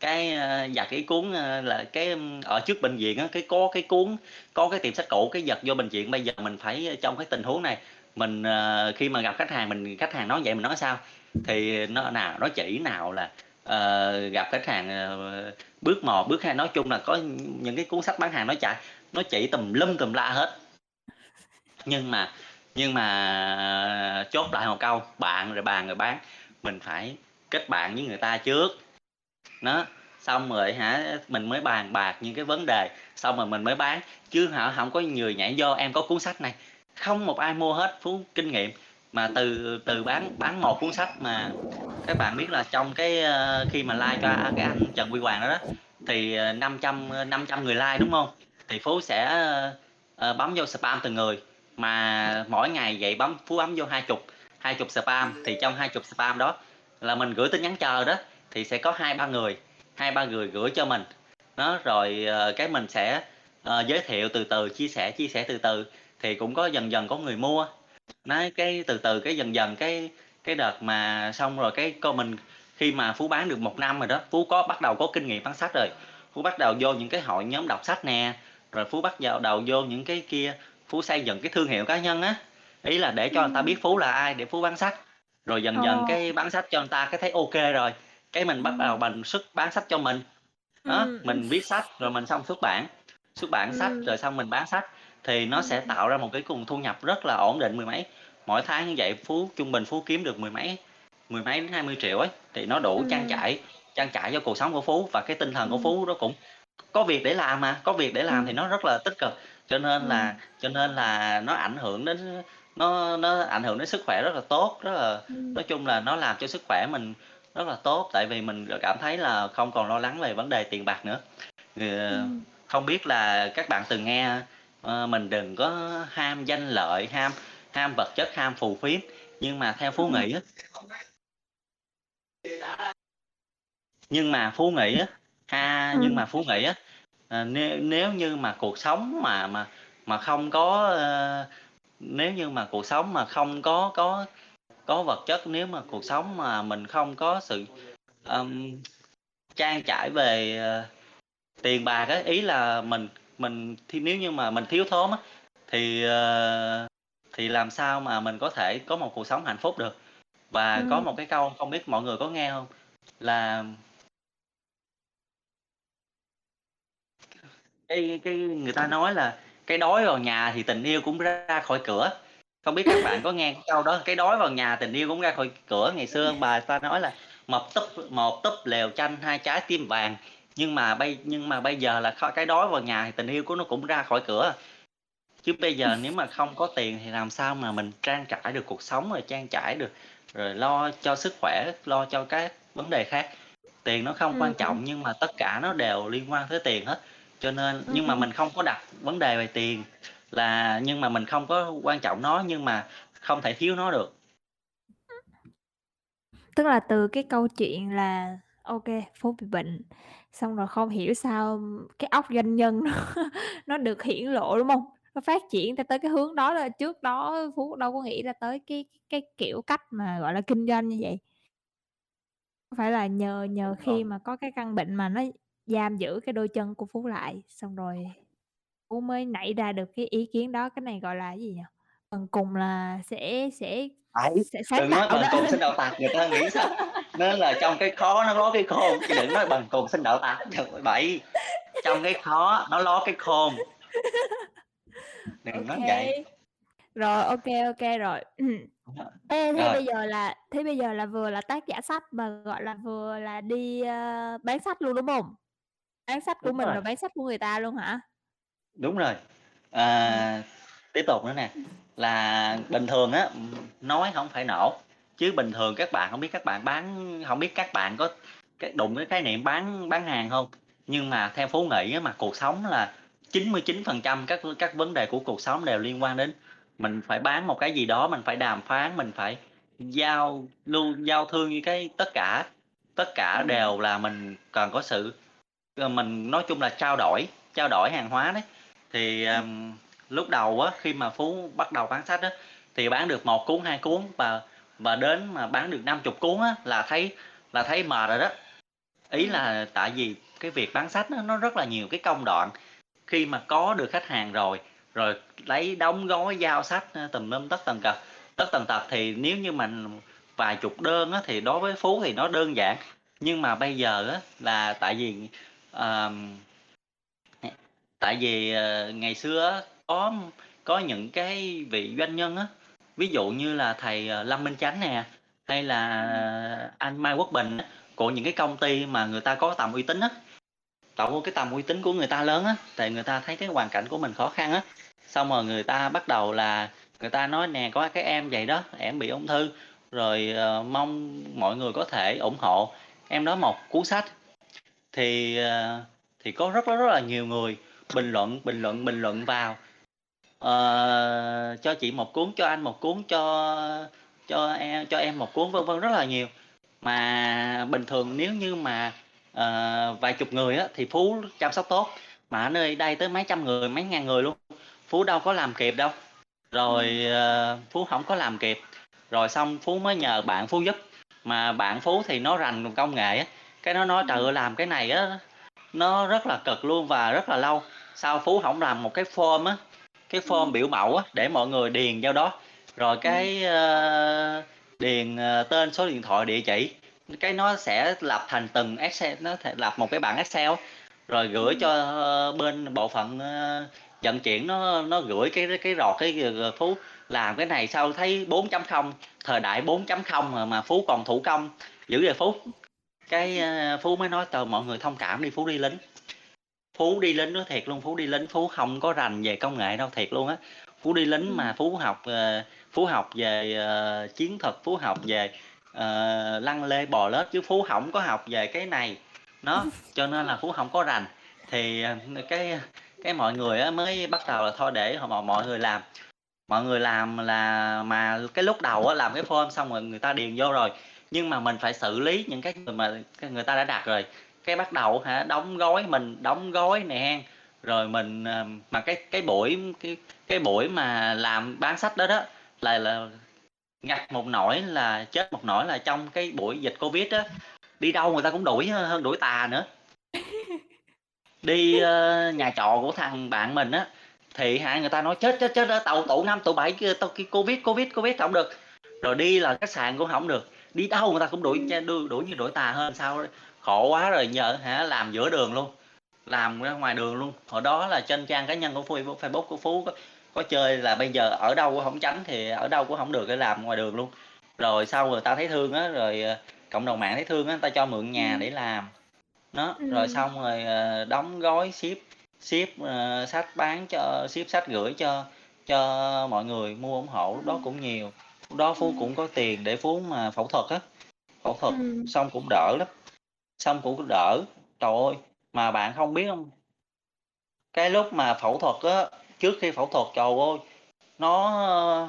cái, ờ, ơ, cái cuốn, ờ, là cái, ở trước bệnh viện á, cái có cái cuốn có cái tiệm sách cũ, cái giật vô bệnh viện. Bây giờ mình phải trong cái tình huống này, mình, ờ, khi mà gặp khách hàng mình khách hàng nói vậy mình nói sao? Thì nó nào nó chỉ, nào là, uh, gặp khách hàng, uh, bước một bước hai nói chung là có những cái cuốn sách bán hàng nó chạy nó chỉ tùm lum tùm la hết. Nhưng mà nhưng mà chốt lại một câu, bạn rồi bàn rồi bán, mình phải kết bạn với người ta trước nó xong rồi hả, mình mới bàn bạc những cái vấn đề, xong rồi mình mới bán, chứ họ không có người nhảy vô "Em có cuốn sách này", không một ai mua hết. Phú kinh nghiệm, mà từ từ bán bán một cuốn sách mà các bạn biết là trong cái, ờ, khi mà like cho, cái anh Trần Huy Hoàng đó đó, thì, ờ, 500, 500 người like, đúng không? Thì Phú sẽ, uh, bấm vô spam từng người, mà mỗi ngày vậy bấm Phú bấm vô 20, 20 spam, thì trong 20 spam đó là mình gửi tin nhắn chờ đó, thì sẽ có 2-3 người, 2-3 người gửi cho mình. Đó, rồi, ờ, cái mình sẽ, ờ, giới thiệu từ từ, chia sẻ, chia sẻ từ từ thì cũng có dần dần có người mua. Đấy, cái từ từ cái dần dần cái cái đợt mà xong rồi cái con mình khi mà Phú bán được 1 năm rồi đó, Phú có bắt đầu có kinh nghiệm bán sách rồi. Phú bắt đầu vô những cái hội nhóm đọc sách nè, rồi Phú bắt đầu đầu vô những cái kia, Phú xây dựng cái thương hiệu cá nhân á. Ý là để cho người ta biết Phú là ai để Phú bán sách. Rồi dần dần Ờ. cái bán sách cho người ta cái thấy OK rồi, cái mình bắt đầu mình xuất bán sách cho mình. Đó, ừm. mình viết sách rồi mình xong xuất bản, xuất bản sách Ừm. rồi xong mình bán sách thì nó sẽ Ừm. tạo ra một cái nguồn thu nhập rất là ổn định mười mấy. Mỗi tháng như vậy Phú trung bình Phú kiếm được mười mấy, mười mấy đến 20 triệu ấy, thì nó đủ trang Ừm. trải trang trải cho cuộc sống của Phú và cái tinh thần của Ừm. Phú nó cũng có việc để làm mà, có việc để làm thì Ừm. nó rất là tích cực. Cho nên là Ừm. cho nên là nó ảnh hưởng đến nó nó ảnh hưởng đến sức khỏe rất là tốt, rất là Ừm. nói chung là nó làm cho sức khỏe mình rất là tốt, tại vì mình, cảm thấy là không còn lo lắng về vấn đề tiền bạc nữa. Ờ, Ừm. không biết là các bạn từng nghe, ờ, mình đừng có ham danh lợi, ham ham vật chất, ham phù phiếm, nhưng mà theo Phú nghĩ nhưng mà Phú nghĩ ha, nhưng Ừm. mà Phú nghĩ ờ, nếu nếu như mà cuộc sống mà mà mà không có, nếu như mà cuộc sống mà không có có có vật chất, nếu mà cuộc sống mà mình không có sự, ừm, trang trải về, ờ, tiền bạc á, ý là mình mình thì nếu như mà mình thiếu thốn á, thì, ờ, thì làm sao mà mình có thể có một cuộc sống hạnh phúc được. Và có Ừm. một cái câu không biết mọi người có nghe hông? Là cái cái người ta nói là "Cái đói vào nhà thì tình yêu cũng ra khỏi cửa." Không biết các bạn có nghe cái câu đó, "Cái đói vào nhà tình yêu cũng ra khỏi cửa." Ngày xưa ông bà ta nói là "Một túp một túp lèo chanh, hai trái tim vàng." Nhưng mà bây nhưng mà bây giờ là cái đói vào nhà thì tình yêu của nó cũng ra khỏi cửa. Chứ bây giờ nếu mà không có tiền thì làm sao mà mình trang trải được cuộc sống, rồi trang trải được rồi lo cho sức khỏe, lo cho các vấn đề khác. Tiền nó không quan Ừm. trọng nhưng mà tất cả nó đều liên quan tới tiền hết. Cho nên nhưng mà Ừm. mình không có đặt vấn đề về tiền là nhưng mà mình không có quan trọng nó, nhưng mà không thể thiếu nó được. Tức là từ cái câu chuyện là ô kê, Phú bị bệnh, xong rồi không hiểu sao cái óc doanh nhân nó *laughs* nó được hiển lộ, đúng hông? Nó phát triển theo tới cái hướng đó là trước đó Phú đâu có nghĩ ra tới cái cái kiểu cách mà, gọi là, kinh doanh như vậy. Có phải là nhờ nhờ khi mà có cái căn bệnh mà nó giam giữ cái đôi chân của Phú lại, xong rồi Phú mới nảy ra được cái ý kiến đó, cái này gọi là cái gì nhỉ? Phần cùng là sẽ sẽ Đấy, sẽ sáng đừng nói bằng đó. cùng sinh đạo tặc, người ta nghĩ sao? Nên là trong cái khó nó có cái khôn, chứ đừng nói bằng cùng sinh đạo tặc, trời bậy! Trong cái khó nó ló cái khôn. Đừng nói kê. vậy. Rồi, ô kê rồi. *clears throat* Ê, thế Rồi. bây giờ là thế bây giờ là vừa là tác giả sách mà, gọi là, vừa là đi, ơ, bán sách luôn, đúng hông? Bán sách của Đúng mình rồi. rồi bán sách của người ta luôn hả? Đúng rồi. À, tiếp tục nữa nè, là bình thường á, nói không phải nổ, chứ bình thường các bạn không biết các bạn bán không biết các bạn có cái đụng cái khái niệm bán bán hàng không Nhưng mà theo Phú nghĩ á, mà cuộc sống là 99% các các vấn đề của cuộc sống đều liên quan đến mình phải bán một cái gì đó, mình phải đàm phán, mình phải giao luôn giao thương như cái tất cả tất cả đều là mình cần có sự mình nói chung là trao đổi trao đổi hàng hóa đấy. Thì, ờm, lúc đầu á, khi mà Phú bắt đầu bán sách á, thì bán được 1 cuốn, 2 cuốn và và đến mà bán được 50 cuốn á, là thấy là thấy mệt rồi đó. Ý Ừm. là tại vì cái việc bán sách á, nó rất là nhiều cái công đoạn, khi mà có được khách hàng rồi, rồi lấy đóng gói giao sách, ơ, tùm lum tất tần tật tất tần tật thì nếu như mà vài chục đơn á, thì đối với Phú thì nó đơn giản. Nhưng mà bây giờ á, là tại vì, ờm, tại vì, ờ, ngày xưa có có những cái vị doanh nhân á, ví dụ như là thầy, ờ, Lâm Minh Chánh nè, hay là anh Mai Quốc Bình của những cái công ty mà người ta có tầm uy tín á. Tạo cái tầm uy tín của người ta lớn á, tại người ta thấy cái hoàn cảnh của mình khó khăn á, xong rồi người ta bắt đầu là người ta nói nè: "Có cái em vậy đó, em bị ung thư, rồi, uh, mong mọi người có thể ủng hộ em đó một cuốn sách." Thì, uh, thì có rất rất rất là nhiều người bình luận, bình luận, bình luận vào, ờ, "Cho chị một cuốn, cho anh một cuốn, cho cho em cho em một cuốn." Vân vân, rất là nhiều. Mà bình thường nếu như mà, ờ, vài chục người á, thì Phú chăm sóc tốt, mà ở nơi đây tới mấy trăm người, mấy ngàn người luôn, Phú đâu có làm kịp đâu. Rồi, ờ, Phú hổng có làm kịp, rồi xong Phú mới nhờ bạn Phú giúp, mà bạn Phú thì nó rành công nghệ á, cái nó nói: "Trời Ừm. ơi, làm cái này á, nó rất là cực luôn và rất là lâu." Sao Phú hổng làm một cái form á, cái form Ừm. biểu mẫu á, để mọi người điền vô đó, rồi Ừm. cái, ơ, điền, ờ, tên, số điện thoại, địa chỉ, cái nó sẽ lập thành từng Excel, nó thể lập một cái bảng Excel rồi gửi Ừm. cho, ơ, bên bộ phận, ơ, vận chuyển nó nó gửi cái cái rọt cái Phú làm cái này sao thấy 4.0, thời đại 4.0 mà mà Phú còn thủ công dữ vậy Phú. Cái, ơ, Phú mới nói: "Trời, mọi người thông cảm đi, Phú đi lính." Phú đi lính nói thiệt luôn, Phú đi lính, Phú không có rành về công nghệ đâu, thiệt luôn á. Phú đi lính mà Ừm. Phú học, ờ, Phú học về, ờ, chiến thuật, Phú học về, ờ, lăn lê bò lết chứ Phú hổng có học về cái này. Đó, *laughs* cho nên là Phú hổng có rành. Thì, cái cái mọi người á mới bắt đầu là thôi để mọi mọi người làm. Mọi người làm là mà cái lúc đầu á làm cái form xong rồi người ta điền vô rồi, nhưng mà mình phải xử lý những cái người mà người ta đã đặt rồi, cái bắt đầu hả, đóng gói, mình đóng gói nè, rồi mình, ờ mà cái cái buổi cái cái buổi mà làm bán sách đó đó, là là ngặt một nỗi là chết một nỗi là trong cái buổi dịch Covid á, đi đâu người ta cũng đuổi hơn đuổi tà nữa. *laughs* Đi, ơ, nhà trọ của thằng bạn mình á, thì hả, người ta nói: "Chết, chết, chết, ơ, tụ tụ 5, tụ 7 kia tao kêu Covid, Covid, Covid hổng được." Rồi đi là khách sạn cũng hổng được, đi đâu người ta cũng đuổi Ừm. đuổi đuổi như đuổi tà hơn sao. Khổ quá rồi á hả, làm giữa đường luôn, làm ra ngoài đường luôn. Hồi đó là trên trang cá nhân của Phu Facebook của Phú có có chơi là bây giờ ở đâu cũng hổng tránh thì ở đâu cũng hổng được, phải làm ngoài đường luôn. Rồi sau người ta thấy thương á, rồi, ờ, cộng đồng mạng thấy thương á, người ta cho mượn nhà Ừm. để làm. Đó, rồi Ừm. xong rồi, ờ, đóng gói ship ship, ờ, sách bán cho ship sách gửi cho cho mọi người mua ủng hộ, lúc đó Ừm. cũng nhiều. Lúc đó Phú cũng có tiền để Phú mà phẫu thuật á, phẫu thuật xong cũng đỡ lắm, xong cũng đỡ. Trời ơi, mà bạn không biết không Cái lúc mà phẫu thuật á, trước khi phẫu thuật, trời ơi, nó,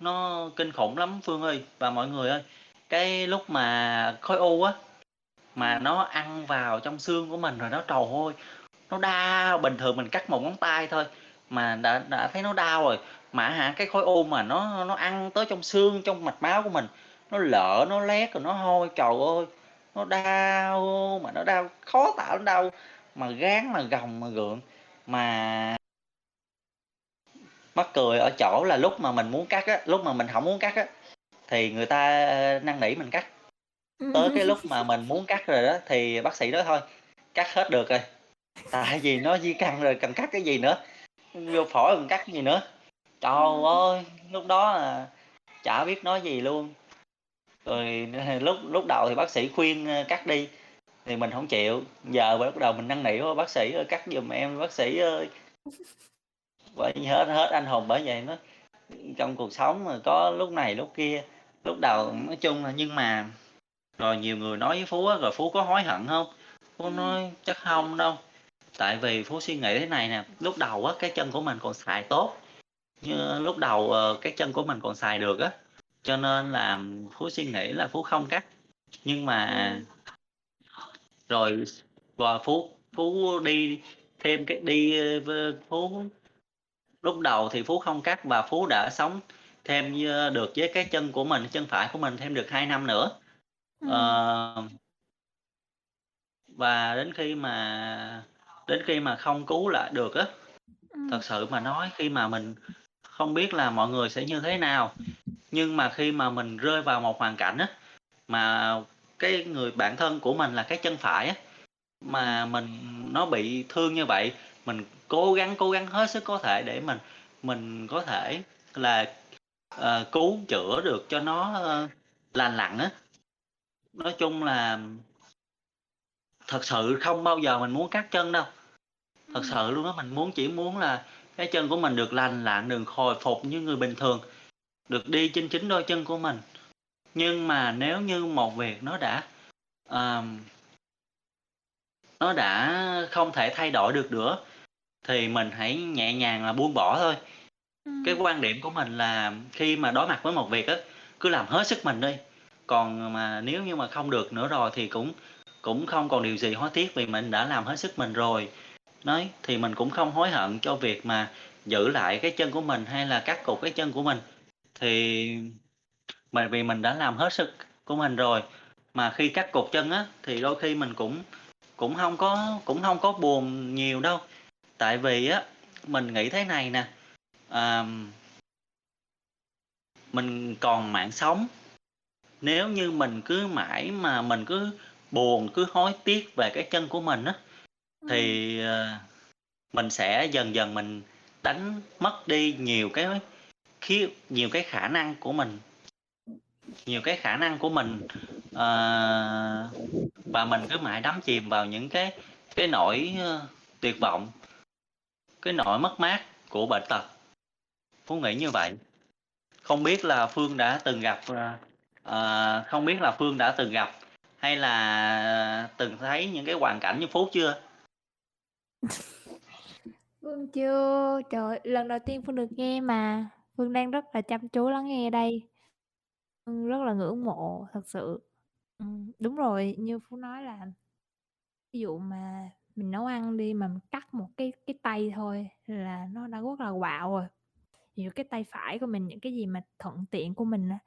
nó kinh khủng lắm Phương ơi và mọi người ơi. Cái lúc mà khối u á, mà nó ăn vào trong xương của mình rồi nó trầu ơi, nó đau, bình thường mình cắt một ngón tay thôi mà đã đã thấy nó đau rồi, mà hả, cái khối u mà nó nó ăn tới trong xương, trong mạch máu của mình, nó lỡ nó lét rồi nó hôi, trời ơi, nó đau mà nó đau khó tả lắm, đau mà ráng mà gồng mà gượng. Mà mắc cười ở chỗ là lúc mà mình muốn cắt á, lúc mà mình hổng muốn cắt á, thì người ta năn nỉ mình cắt. Tới cái lúc mà mình muốn cắt rồi đó thì bác sĩ nói: "Thôi, cắt hết được rồi." Tại vì nó di căn rồi cần cắt cái gì nữa, vô phổi còn cắt cái gì nữa. Trời Ừm. ơi, lúc đó là chả biết nói gì luôn. Rồi lúc lúc đầu thì bác sĩ khuyên, ơ, cắt đi, thì mình hổng chịu, giờ bắt đầu mình năn nỉ: "Thôi bác sĩ ơi, cắt giùm em bác sĩ ơi." *laughs* Bởi hết hết anh hùng bởi vậy đó, trong cuộc sống mà có lúc này lúc kia, lúc đầu nói chung là nhưng mà rồi nhiều người nói với Phú á, rồi Phú có hối hận hông? Phú Ừm. nói chắc hông đâu, tại vì Phú suy nghĩ thế này nè, lúc đầu á, cái chân của mình còn xài tốt, như lúc đầu, ờ, cái chân của mình còn xài được á, cho nên là Phú suy nghĩ là Phú không cắt. Nhưng mà Ừm. rồi và Phú Phú đi thêm cái đi, v Phú lúc đầu thì Phú không cắt và Phú đã sống thêm như được với cái chân của mình, chân phải của mình thêm được 2 năm nữa. Ừm. Ờ và đến khi mà đến khi mà không cứu lại được á, Ừm. thật sự mà nói khi mà mình không biết là mọi người sẽ như thế nào, nhưng mà khi mà mình rơi vào một hoàn cảnh á, mà cái người bạn thân của mình là cái chân phải á, mà mình nó bị thương như vậy, mình cố gắng, cố gắng hết sức có thể để mình mình có thể là, ờ, cứu chữa được cho nó, ơ, lành lặn á. Nói chung là thật sự không bao giờ mình muốn cắt chân đâu, thật Ừm. sự luôn á, mình muốn chỉ muốn là cái chân của mình được lành lặn, được hồi phục như người bình thường, được đi trên chính đôi chân của mình. Nhưng mà nếu như một việc nó đã, ờm nó đã không thể thay đổi được nữa, thì mình hãy nhẹ nhàng là buông bỏ thôi. Cái Ừm. quan điểm của mình là khi mà đối mặt với một việc á, cứ làm hết sức mình đi, còn mà nếu như mà không được nữa rồi thì cũng cũng không còn điều gì hối tiếc vì mình đã làm hết sức mình rồi. Nói thì mình cũng không hối hận cho việc mà giữ lại cái chân của mình hay là cắt cụt cái chân của mình. Thì bởi vì mình đã làm hết sức của mình rồi. Mà khi cắt cụt chân á thì đôi khi mình cũng cũng không có cũng không có buồn nhiều đâu. Tại vì á mình nghĩ thế này nè. À, mình còn mạng sống nếu như mình cứ mãi mà mình cứ buồn cứ hối tiếc về cái chân của mình á thì ờ, mình sẽ dần dần mình đánh mất đi nhiều cái khi nhiều cái khả năng của mình nhiều cái khả năng của mình uh, và mình cứ mãi đắm chìm vào những cái cái nỗi uh, tuyệt vọng cái nỗi mất mát của bệnh tật. Phú nghĩ như vậy. Không biết là phương đã từng gặp uh, không biết là phương đã từng gặp hay là từng thấy những cái hoàn cảnh như phú chưa? Phương chưa, trời lần đầu tiên Phương được nghe mà. Phương đang rất là chăm chú lắng nghe đây. Phương rất là ngưỡng mộ thật sự. Ừ, đúng rồi như Phú nói là ví dụ mà mình nấu ăn đi mà mình cắt một cái cái tay thôi là nó đã rất là quạo rồi. Ví cái tay phải của mình những cái gì mà thuận tiện của mình á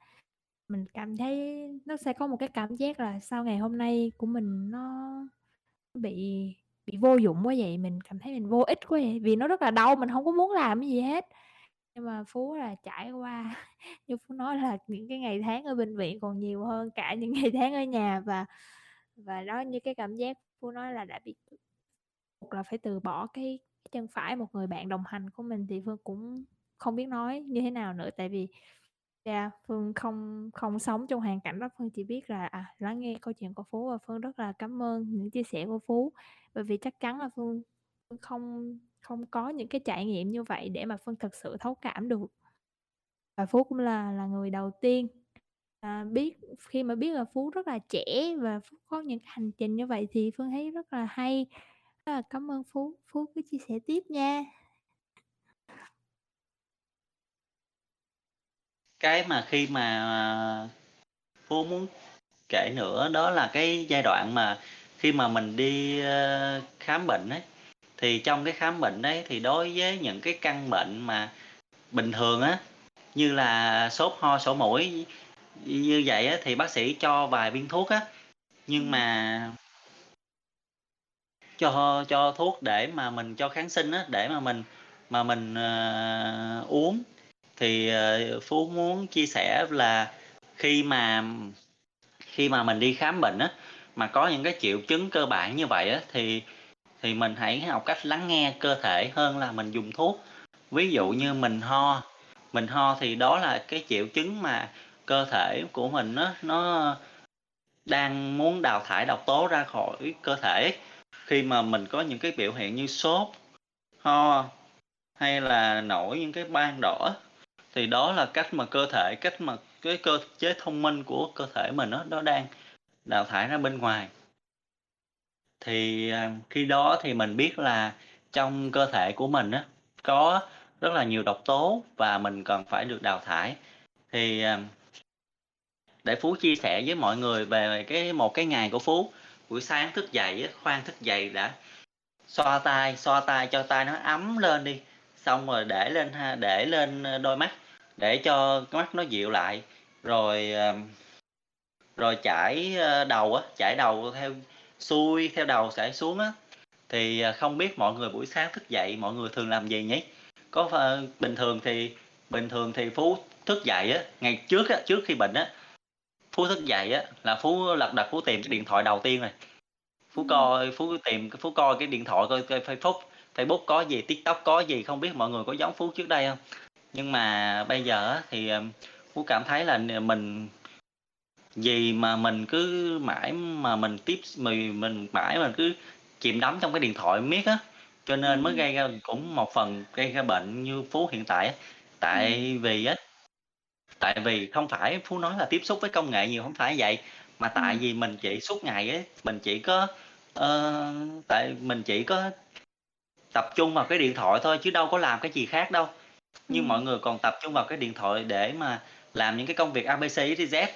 mình cảm thấy nó sẽ có một cái cảm giác là sau ngày hôm nay của mình nó bị bị vô dụng quá vậy mình cảm thấy mình vô ích quá vậy vì nó rất là đau mình không có muốn làm cái gì hết nhưng mà phú là trải qua *laughs* như phú nói là những cái ngày tháng ở bệnh viện còn nhiều hơn cả những *laughs* ngày tháng ở nhà và và đó như cái cảm giác phú nói là đã bị là phải từ bỏ cái chân phải một người bạn đồng hành của mình thì phương cũng không biết nói như thế nào nữa. Tại vì yeah, phương không không sống trong hoàn cảnh đó phương chỉ biết là à, lắng nghe câu chuyện của phú và phương rất là cảm ơn những chia sẻ của phú. Bởi vì chắc chắn là phương không không có những cái trải nghiệm như vậy để mà phương thực sự thấu cảm được. Và phú cũng là là người đầu tiên à, biết khi mà biết là phú rất là trẻ và phú có những hành trình như vậy thì phương thấy rất là hay. Rất là cảm ơn phú phú cứ chia sẻ tiếp nha. Cái mà khi mà à, Phú muốn kể nữa đó là cái giai đoạn mà khi mà mình đi ờ, khám bệnh ấy thì trong cái khám bệnh đấy thì đối với những cái căn bệnh mà bình thường á như là sốt ho sổ mũi như vậy á thì bác sĩ cho vài viên thuốc á. Nhưng mà cho cho thuốc để mà mình cho kháng sinh á để mà mình mà mình uh, uống. Thì uh, phú muốn chia sẻ là khi mà khi mà mình đi khám bệnh á mà có những cái triệu chứng cơ bản như vậy á thì thì mình hãy học cách lắng nghe cơ thể hơn là mình dùng thuốc. Ví dụ như mình ho mình ho thì đó là cái triệu chứng mà cơ thể của mình nó nó đang muốn đào thải độc tố ra khỏi cơ thể. Khi mà mình có những cái biểu hiện như sốt, ho, hay là nổi những cái ban đỏ, thì đó là cách mà cơ thể, cách mà cái cơ, chế thông minh của cơ thể mình nó nó đang đào thải ra bên ngoài thì à, khi đó thì mình biết là trong cơ thể của mình á, có rất là nhiều độc tố và mình cần phải được đào thải. Thì à, để phú chia sẻ với mọi người về cái một cái ngày của phú, buổi sáng thức dậy khoan thức dậy đã, xoa tay xoa tay cho tay nó ấm lên đi, xong rồi để lên ha, để lên à, đôi mắt để cho cái mắt nó dịu lại, rồi rồi chải đầu á, chải đầu theo xuôi theo đầu chảy xuống á. Thì à, không biết mọi người buổi sáng thức dậy mọi người thường làm gì nhỉ? Có bình thường thì bình thường thì phú thức dậy á ngày trước á trước khi bệnh á. Phú thức dậy á là phú lật đật phú tìm cái điện thoại đầu tiên rồi. Phú coi phú tìm phú coi cái điện thoại coi, coi facebook. Facebook có gì tiktok có gì không biết mọi người có giống phú trước đây không? Nhưng mà bây giờ thì à, phú cảm thấy là mình gì mà mình cứ mãi mà mình tiếp mình mình mãi mình cứ chìm đắm trong cái điện thoại miết á cho nên mới gây ra cũng một phần gây ra bệnh như phú hiện tại á. Tại vì á tại vì không phải phú nói là tiếp xúc với công nghệ nhiều không phải vậy mà tại vì mình chỉ suốt ngày á mình chỉ có uh, tại mình chỉ có tập trung vào cái điện thoại thôi chứ đâu có làm cái gì khác đâu. Nhưng mọi người còn tập trung vào cái điện thoại để mà làm những cái công việc abc z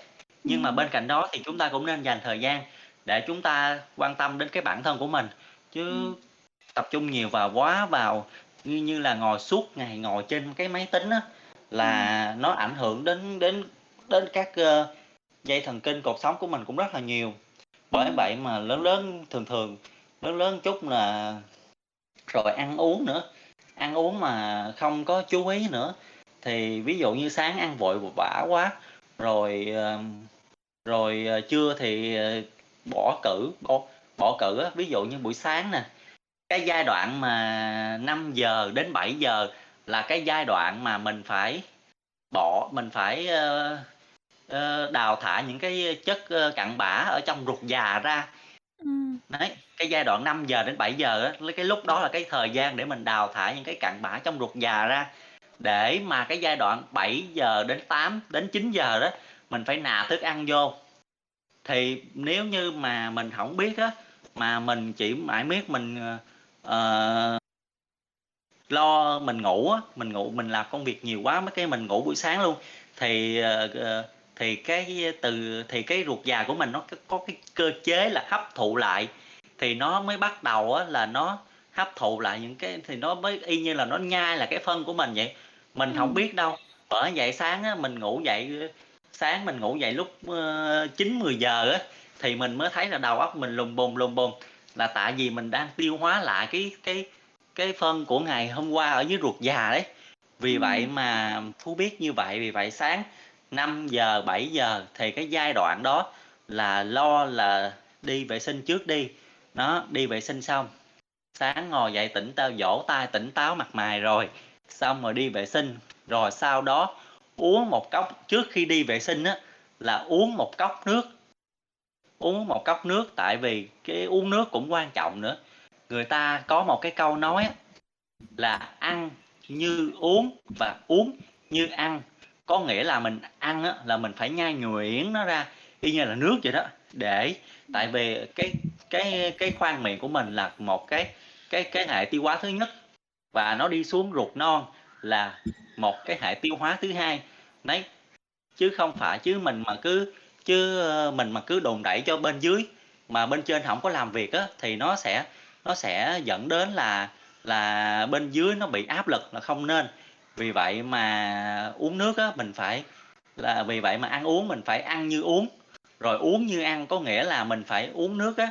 nhưng mà bên cạnh đó thì chúng ta cũng nên dành thời gian để chúng ta quan tâm đến cái bản thân của mình chứ Ừm. tập trung nhiều vào quá vào như như là ngồi suốt ngày ngồi trên cái máy tính á, là Ừm. nó ảnh hưởng đến đến đến các, ơ, dây thần kinh cột sống của mình cũng rất là nhiều. Bởi Ừm. vậy mà lớn lớn thường thường lớn lớn chút là rồi ăn uống nữa, ăn uống mà không có chú ý nữa, thì ví dụ như sáng ăn vội vã quá, rồi, rồi, ờ, trưa thì, ờ, bỏ cữ bỏ bỏ á. Ví dụ như buổi sáng nè, cái giai đoạn mà 5:00 đến 7:00 là cái giai đoạn mà mình phải bỏ mình phải, ơ, đào thải những cái chất, cặn bã ở trong ruột già ra. Đấy, cái giai đoạn 5:00 đến 7:00 á, lấy cái lúc đó là cái thời gian để mình đào thải những cái cặn bã trong ruột già ra, để mà cái giai đoạn 7:00 đến 8 đến 9:00 đó, mình phải nạp thức ăn vô. Thì nếu như mà mình không biết á, mà mình chỉ mãi miết mình, uh, lo mình ngủ á, mình ngủ mình làm công việc nhiều quá mấy cái mình ngủ buổi sáng luôn, thì, uh, thì cái từ thì cái ruột già của mình nó có cái cơ chế là hấp thụ lại, thì nó mới bắt đầu á là nó hấp thụ lại những cái thì nó mới y như là nó nhai là cái phân của mình vậy, mình hổng Ừm. biết đâu. Bởi vậy sáng á mình ngủ dậy, sáng mình ngủ dậy lúc, ơ, 9:00-10:00 á, thì mình mới thấy là đầu óc mình lùng bùng, lùng bùng, là tại vì mình đang tiêu hóa lại cái cái cái phân của ngày hôm qua ở dưới ruột già đấy. Vì vậy Ừm. mà Phú biết như vậy, vì vậy sáng 5:00-7:00 thì cái giai đoạn đó là lo là đi vệ sinh trước đi, đó, đi vệ sinh xong, sáng ngồi dậy tỉnh tao vỗ tay tỉnh táo mặt mày rồi, xong rồi đi vệ sinh, rồi sau đó uống một cốc trước khi đi vệ sinh á, là uống một cốc nước. Uống một cốc nước tại vì cái uống nước cũng quan trọng nữa. Người ta có một cái câu nói là "Ăn như uống và uống như ăn", có nghĩa là mình ăn á là mình phải nhai nhuyễn nó ra y như là nước vậy đó, để tại vì cái cái cái khoang miệng của mình là một cái cái cái hệ tiêu hóa thứ nhất, và nó đi xuống ruột non là một cái hệ tiêu hóa thứ hai. Đấy, chứ không phải chứ mình mà cứ chứ, ờ, mình mà cứ đồn đẩy cho bên dưới, mà bên trên không có làm việc á, thì nó sẽ nó sẽ dẫn đến là là bên dưới nó bị áp lực là không nên. Vì vậy mà uống nước á, mình phải là vì vậy mà ăn uống mình phải ăn như uống, rồi uống như ăn, có nghĩa là mình phải uống nước á,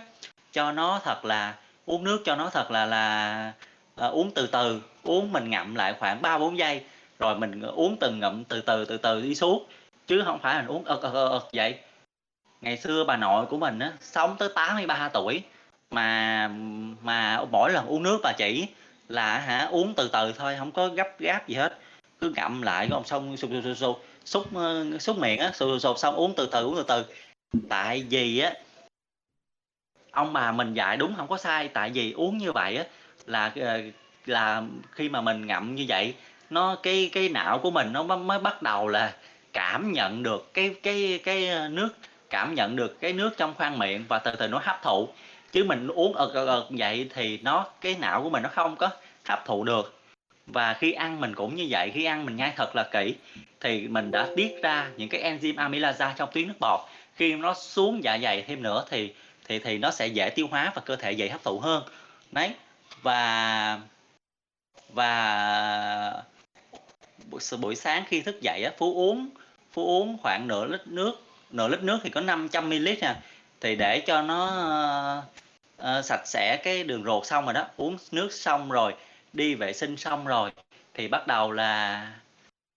cho nó thật là uống nước cho nó thật là là, à, uống từ từ, uống mình ngậm lại khoảng 3-4 giây, rồi mình, uống từng ngậm từ từ, từ từ đi xuống, chứ không phải mình uống ực, ực, ực, vậy. Ngày xưa bà nội của mình á, sống tới 83 tuổi mà mà mỗi lần uống nước bà chỉ là hả, uống từ từ thôi, không có gấp gáp gì hết, cứ ngậm lại không xong sụt, sụt, sụt, sụt, xúc, xúc miệng á, sụt, sụt, xong uống từ từ, uống từ từ. Tại vì á ông bà mình dạy đúng không có sai, tại vì uống như vậy á là, ờ, là khi mà mình ngậm như vậy, nó cái cái não của mình nó mới bắt đầu là cảm nhận được cái cái cái, ờ, nước, cảm nhận được cái nước trong khoang miệng và từ từ nó hấp thụ. Chứ mình uống ực, ực, ực vậy thì nó cái não của mình nó không có hấp thụ được. Và khi ăn mình cũng như vậy, khi ăn mình nhai thật là kỹ, thì mình đã tiết ra những cái enzyme amylase trong tuyến nước bọt, khi nó xuống dạ dày thêm nữa thì thì thì nó sẽ dễ tiêu hóa và cơ thể dễ hấp thụ hơn. Đấy, và và buổi sáng khi thức dậy á, Phú uống Phú uống khoảng nửa lít nước, nửa lít nước thì có 500 ml nè thì để cho nó, uh, uh, sạch sẽ cái đường ruột xong rồi đó, uống nước xong rồi, đi vệ sinh xong rồi, thì bắt đầu là,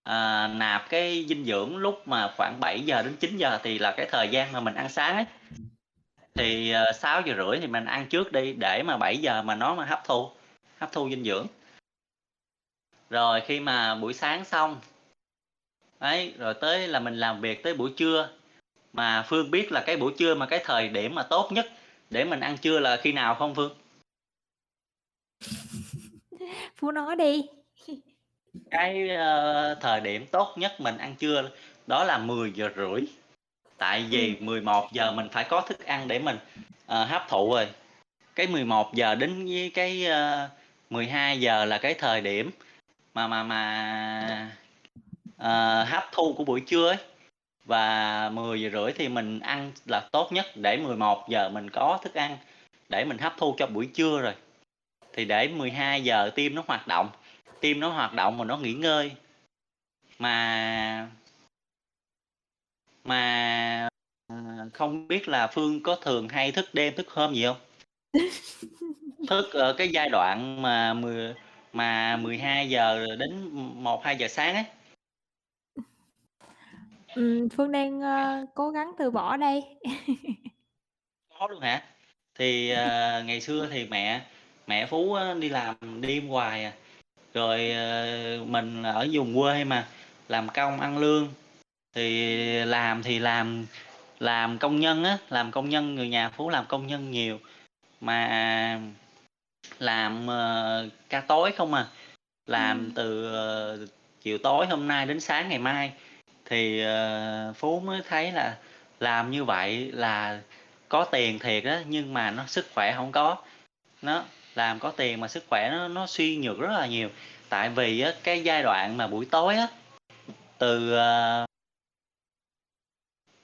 à, nạp cái dinh dưỡng lúc mà khoảng 7:00 đến 9:00 thì là cái thời gian mà mình ăn sáng ấy. Thì, ờ, 6:30 thì mình ăn trước đi để mà 7:00 mà nó mà hấp thu hấp thu dinh dưỡng. Rồi khi mà buổi sáng xong đấy, rồi tới là mình làm việc tới buổi trưa, mà Phương biết là cái buổi trưa mà cái thời điểm mà tốt nhất để mình ăn trưa là khi nào không Phương? *laughs* Phú nói đi. Cái, ơ, thời điểm tốt nhất mình ăn trưa đó là 10:30, tại vì 11:00 mình phải có thức ăn để mình, ờ, hấp thụ rồi. Cái 11:00 đến với cái, ơ, 12:00 là cái thời điểm mà mà mà, ờ, hấp thu của buổi trưa ấy. và 10:30 thì mình ăn là tốt nhất để 11:00 mình có thức ăn để mình hấp thu cho buổi trưa rồi. Thì để 12:00 tim nó hoạt động, tim nó hoạt động mà nó nghỉ ngơi. Mà mà, ờ, không biết là Phương có thường hay thức đêm, thức hôm gì hông? *laughs* Thức, ờ, cái giai đoạn mà mười mà 12:00 đến, ừm, 1:00-2:00 sáng ấy. Ừm, Phương đang, ơ, cố gắng từ bỏ đây. *laughs* Có luôn hả? Thì, ờ, ngày xưa thì mẹ mẹ Phú đi làm đêm hoài à, rồi, ờ, mình ở vùng quê mà, làm công ăn lương, thì làm thì làm làm công nhân á, làm công nhân, người nhà Phú làm công nhân nhiều, mà làm, ờ, ca tối không à, làm Ừm. từ, ờ, chiều tối hôm nay đến sáng ngày mai. Thì, ờ, Phú mới thấy là làm như vậy là có tiền thiệt á, nhưng mà nó sức khỏe hổng có. Nó, làm có tiền mà sức khỏe nó nó suy nhược rất là nhiều. Tại vì á, cái giai đoạn mà buổi tối á, từ,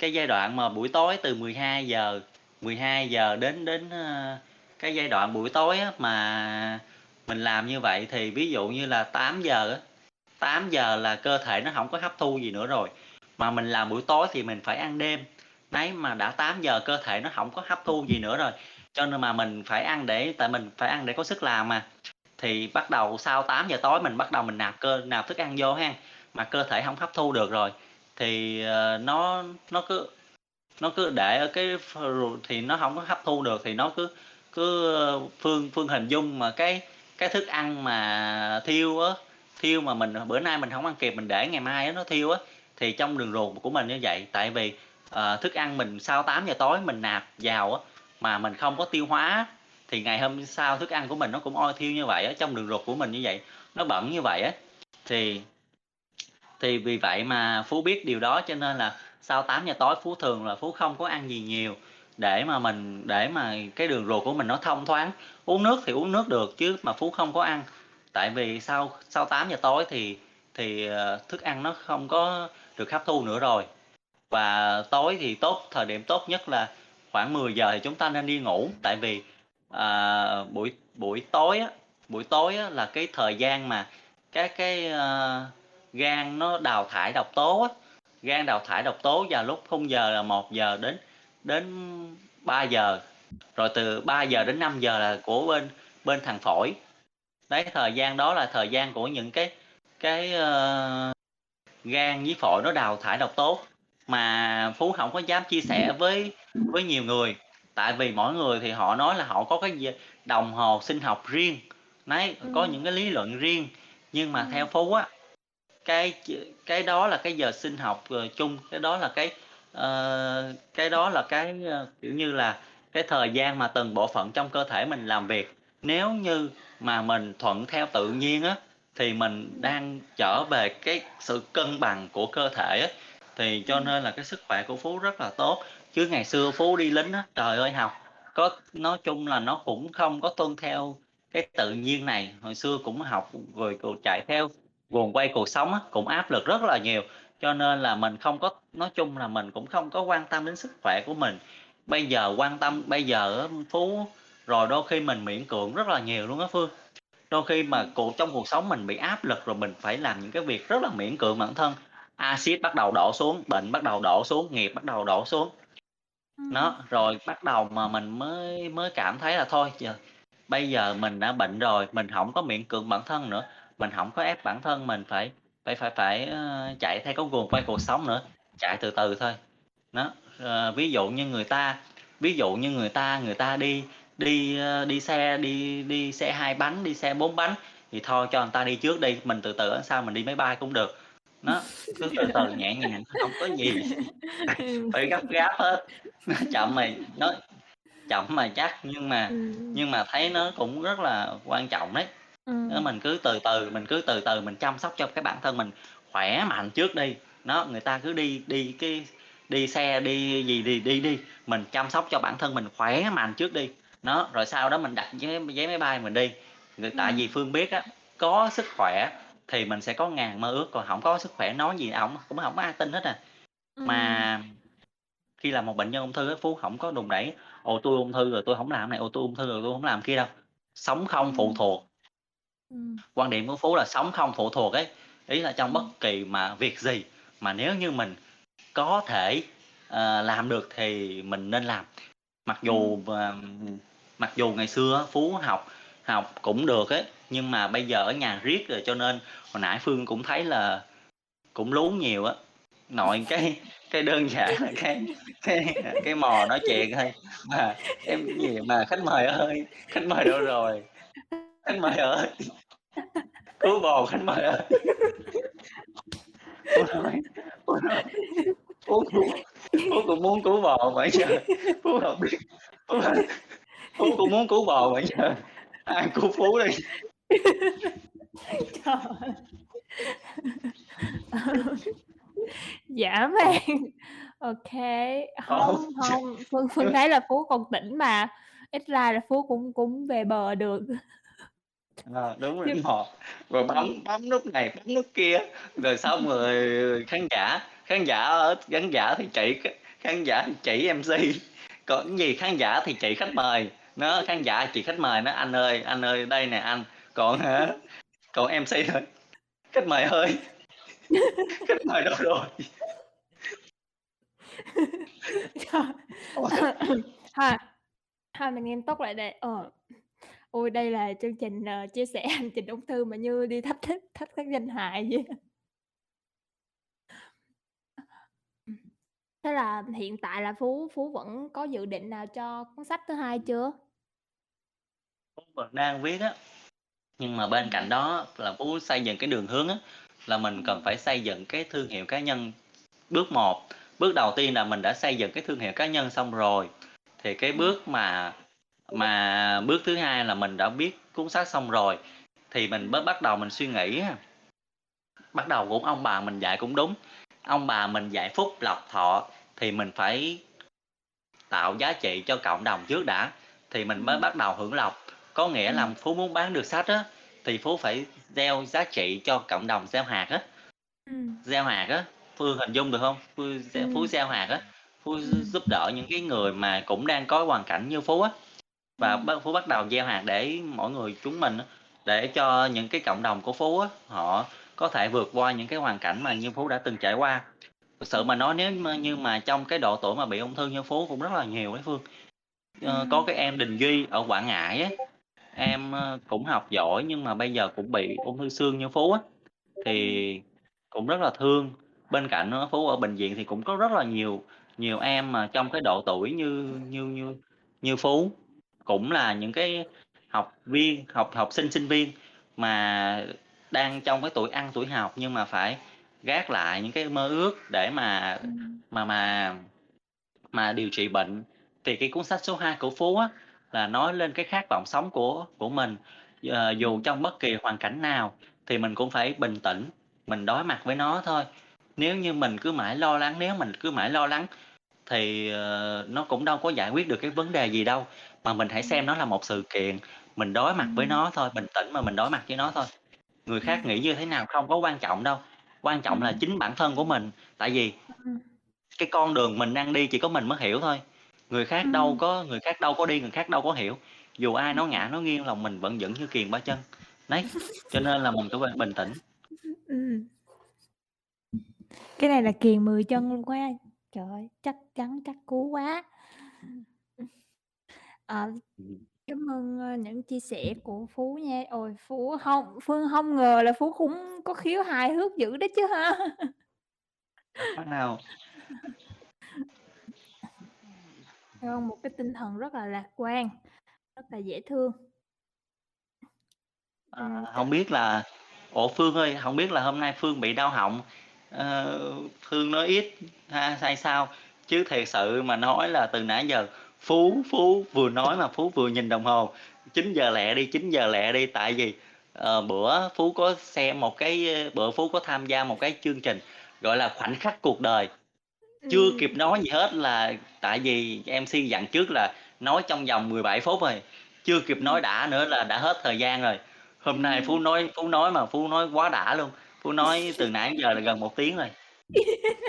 cái giai đoạn mà buổi tối từ 12 giờ 12 giờ đến đến, ờ, cái giai đoạn buổi tối á, mà mình làm như vậy thì ví dụ như là 8 giờ 8 giờ là cơ thể nó không có hấp thu gì nữa rồi, mà mình làm buổi tối thì mình phải ăn đêm. Đấy, mà đã 8:00 cơ thể nó không có hấp thu gì nữa rồi, cho nên mà mình phải ăn để tại mình phải ăn để có sức làm mà. Thì bắt đầu sau 8:00 tối mình bắt đầu mình nạp cơ nạp thức ăn vô ha, mà cơ thể không hấp thu được rồi, thì, ờ, nó nó cứ nó cứ để ở cái ruột thì nó không có hấp thu được thì nó cứ cứ, ờ, Phương Phương hình dung mà cái cái thức ăn mà thiêu á, thiêu mà mình bữa nay mình không ăn kịp, mình để ngày mai á nó thiêu á, thì trong đường ruột của mình như vậy. Tại vì, uh, thức ăn mình sau 8:00 tối mình nạp vào á, mà mình không có tiêu hóa thì ngày hôm sau thức ăn của mình nó cũng oi thiêu như vậy á, trong đường ruột của mình như vậy, nó bẩn như vậy á. Thì thì vì vậy mà Phú biết điều đó cho nên là sau 8:00 tối Phú thường là Phú không có ăn gì nhiều, để mà mình để mà cái đường ruột của mình nó thông thoáng. Uống nước thì uống nước được chứ mà Phú không có ăn, tại vì sau sau 8:00 tối thì thì, ờ, thức ăn nó không có được hấp thu nữa rồi. Và tối thì tốt thời điểm tốt nhất là khoảng 10:00 thì chúng ta nên đi ngủ, tại vì, à, buổi buổi tối á, buổi tối á là cái thời gian mà các cái, uh, gan nó đào thải độc tố á, gan đào thải độc tố vào lúc khung giờ là 1:00 đến đến 3:00, rồi từ 3:00 đến 5:00 là của bên bên thằng phổi. Đấy, thời gian đó là thời gian của những cái cái, ơ, gan với phổi nó đào thải độc tố, mà Phú hổng có dám chia sẻ với với nhiều người, tại vì mỗi người thì họ nói là họ có cái d đồng hồ sinh học riêng, đấy, có Ừm. những cái lý luận riêng. Nhưng mà theo Ừm. Phú á, cái cái đó là cái giờ sinh học, ờ, chung, cái đó là cái, ờ, cái đó là cái, ơ, kiểu như là, cái thời gian mà từng bộ phận trong cơ thể mình làm việc. Nếu như mà mình thuận theo tự nhiên á, thì mình đang trở về cái sự cân bằng của cơ thể á, thì cho Ừm. nên là cái sức khỏe của Phú rất là tốt. Chứ ngày xưa Phú đi lính á, trời ơi, học có nói chung là nó cũng không có tuân theo cái tự nhiên này, hồi xưa cũng học rồi chạy theo guồng quay cuộc sống á, cũng áp lực rất là nhiều, cho nên là mình không có nói chung là mình cũng không có quan tâm đến sức khỏe của mình. Bây giờ quan tâm bây giờ Phú rồi đôi khi mình miễn cưỡng rất là nhiều luôn á Phương. Đôi khi mà Ừm. cuộc trong cuộc sống mình bị áp lực rồi mình phải làm những cái việc rất là miễn cưỡng bản thân, axit bắt đầu đổ xuống, bệnh bắt đầu đổ xuống, nghiệp bắt đầu đổ xuống. Nó, rồi bắt đầu mà mình mới mới cảm thấy là thôi giờ bây giờ mình đã bệnh rồi, mình hổng có miễn cưỡng bản thân nữa, mình hổng có ép bản thân mình phải phải phải phải, ơ, chạy theo cái guồng quay cuộc sống nữa, chạy từ từ thôi. Đó, ờ, ví dụ như người ta ví dụ như người ta người ta đi đi, ơ, đi xe đi đi xe 2 bánh, đi xe 4 bánh thì thôi cho người ta đi trước đi, mình từ từ ở sau mình đi máy bay cũng được. Nó, cứ từ từ nhẹ nhàng thôi, hổng có gì Ừm. *laughs* phải gấp gáp hết, nói *laughs* chậm mà nói chậm mà chắc, nhưng mà Ừm. nhưng mà thấy nó cũng rất là quan trọng đấy. Ừm. mình cứ từ từ, mình cứ từ từ mình chăm sóc cho cái bản thân mình khỏe mạnh trước đi. Nó, người ta cứ đi đi cái đi xe, đi gì thì đi đi, mình chăm sóc cho bản thân mình khỏe mạnh trước đi. Nó, rồi sau đó mình đặt vé vé máy bay mình đi. Người tại Ừm. vì Phương biết á, có sức khỏe thì mình sẽ có ngàn mơ ước, còn hổng có sức khỏe nói gì ổng cũng hổng có ai tin hết à. Ừm. Mà khi là một bệnh nhân ung thư á, Phú hổng có đùn đẩy: "Ồ, tui ung thư rồi tui hổng làm này, ồ, tui ung thư rồi tui hổng làm kia" đâu, sống không phụ Ừm. thuộc. Ừm. Quan điểm của Phú là sống không phụ thuộc ấy, ý là trong bất Ừm. kỳ mà việc gì mà nếu như mình có thể, ờ, làm được thì mình nên làm. Mặc Ừm. dù mà, ừm, mặc dù ngày xưa á, Phú học học cũng được ấy, nhưng mà bây giờ ở nhà riết rồi cho nên hồi nãy Phương cũng thấy là cũng lú nhiều á. Nội *laughs* cái cái đơn giản là cái cái, à, cái mò nói chuyện thôi, mà em gì mà "Khách mời ơi, khách mời đâu rồi? Khách mời ơi, cứu bồ khách mời ơi!" Phú nói Phú nói Phú Phú Phú cũng muốn cứu bồ mà giờ Phú hổng biết Phú Phú cũng muốn cứu bồ mà giờ ai cứu Phú đây? Trời. Dã man. Ô kê, Ồ, hông, hông, Phương Phương thấy là Phú còn tỉnh mà, ít ra là Phú cũng cũng về bờ được. Ờ, đúng rồi, Chứ mò rồi bấm bấm nút này bấm nút kia, rồi xong rồi khán giả khán giả ở khán giả thì chỉ khán giả thì chỉ MC, còn cái gì khán giả thì chỉ khách mời, nó, khán giả chỉ khách mời nói: "Anh ơi, anh ơi, đây nè anh." Còn hả, còn MC thôi: "Khách mời ơi, *laughs* khách mời đâu rồi?" Thôi thôi mình nghiêm túc lại đây, ờ. Ôi, đây là chương trình, ờ, chia sẻ *laughs* hành trình ung thư mà như đi thách thức thách thức danh hài vậy. Thế là hiện tại là Phú Phú vẫn có dự định nào cho cuốn sách thứ hai chưa? Phú vẫn đang viết á, nhưng mà bên cạnh đó là Phú xây dựng cái đường hướng á, là mình cần phải xây dựng cái thương hiệu cá nhân. Bước 1, bước đầu tiên là mình đã xây dựng cái thương hiệu cá nhân xong rồi, thì cái bước mà mà bước thứ hai là mình đã viết cuốn sách xong rồi, thì mình mới bắt đầu mình suy nghĩ. Bắt đầu cũng ông bà mình dạy cũng đúng, ông bà mình dạy phúc lộc thọ thì mình phải tạo giá trị cho cộng đồng trước đã, thì mình mới Ừm. bắt đầu hưởng lộc. Có nghĩa là Ừm. Phú muốn bán được sách á, thì Phú phải gieo giá trị cho cộng đồng gieo hạt á. Ừm. Gieo hạt á, Phương hình dung được hông? Phư gieo Phú gieo hạt á, Phú giúp đỡ những cái người mà cũng đang có hoàn cảnh như Phú á, và Ừm. bắt Phú bắt đầu gieo hạt để mỗi người chúng mình để cho những cái cộng đồng của Phú á, họ có thể vượt qua những cái hoàn cảnh mà như Phú đã từng trải qua. Thực sự mà nói nếu như mà trong cái độ tuổi mà bị ung thư như Phú cũng rất là nhiều ấy Phương. Ờ, có Ừm. cái em Đình Duy ở Quảng Ngãi á, em, ơ, cũng học giỏi nhưng mà bây giờ cũng bị ung thư xương như Phú á, Ừm. thì cũng rất là thương. Bên cạnh đó Phú ở bệnh viện thì cũng có rất là nhiều nhiều em mà trong cái độ tuổi như như như như Phú, cũng là những cái học viên, học học sinh, sinh viên mà đang trong cái tuổi ăn tuổi học nhưng mà phải gác lại những cái mơ ước để mà Ừm. mà mà mà điều trị bệnh. Thì cái cuốn sách số 2 của Phú á, là nói lên cái khát vọng sống của của mình, ờ, dù Ừm. trong bất kỳ hoàn cảnh nào thì mình cũng phải bình tĩnh, mình đối mặt với nó thôi. Nếu như mình cứ mãi lo lắng nếu mình cứ mãi lo lắng thì, ờ, nó cũng đâu có giải quyết được cái vấn đề gì đâu, mà mình hãy xem nó là một sự kiện, mình đối mặt với nó thôi, bình tĩnh mà mình đối mặt với nó thôi. Người khác nghĩ như thế nào không có quan trọng đâu, quan trọng là chính bản thân của mình, tại vì cái con đường mình đang đi chỉ có mình mới hiểu thôi, người khác đâu có người khác đâu có đi, người khác đâu có hiểu. Dù ai Ừm. ngã nói nghiêng lòng mình vẫn vững như kiềng ba chân. Đấy, cho nên là mình phải bình tĩnh. Cái này là kiềng 10 chân luôn quá. Trời ơi, chắc chắn chắc cú quá. Ờ, Ừm. cám ơn, ơ, những chia sẻ của Phú nha. Ôi, Phú hông Phương hông ngờ là Phú cũng có khiếu hài hước dữ đó chứ hả? Khác nào. Vâng, một cái tinh thần rất là lạc quan, rất là dễ thương. À, Ừm, biết là ủa, Phương ơi, hổng biết là hôm nay Phương bị đau họng, ờ, Phương nói ít ha hay sao? Chứ thiệt sự mà nói là từ nãy giờ Phú Phú vừa nói mà Phú vừa nhìn đồng hồ, 9:00 lẹ đi, 9:00 lẹ đi, tại vì, ờ, bữa Phú có xem một cái, bữa Phú có tham gia một cái chương trình, gọi là, Khoảnh khắc cuộc đời. Chưa Ừm. kịp nói gì hết là tại vì MC dặn trước là nói trong vòng 17 phút rồi, chưa kịp nói Ừm. đã nữa là đã hết thời gian rồi. Hôm nay Phú Ừm. nói Phú nói mà Phú nói quá đã luôn, Phú nói *laughs* từ nãy giờ là gần 1 tiếng rồi.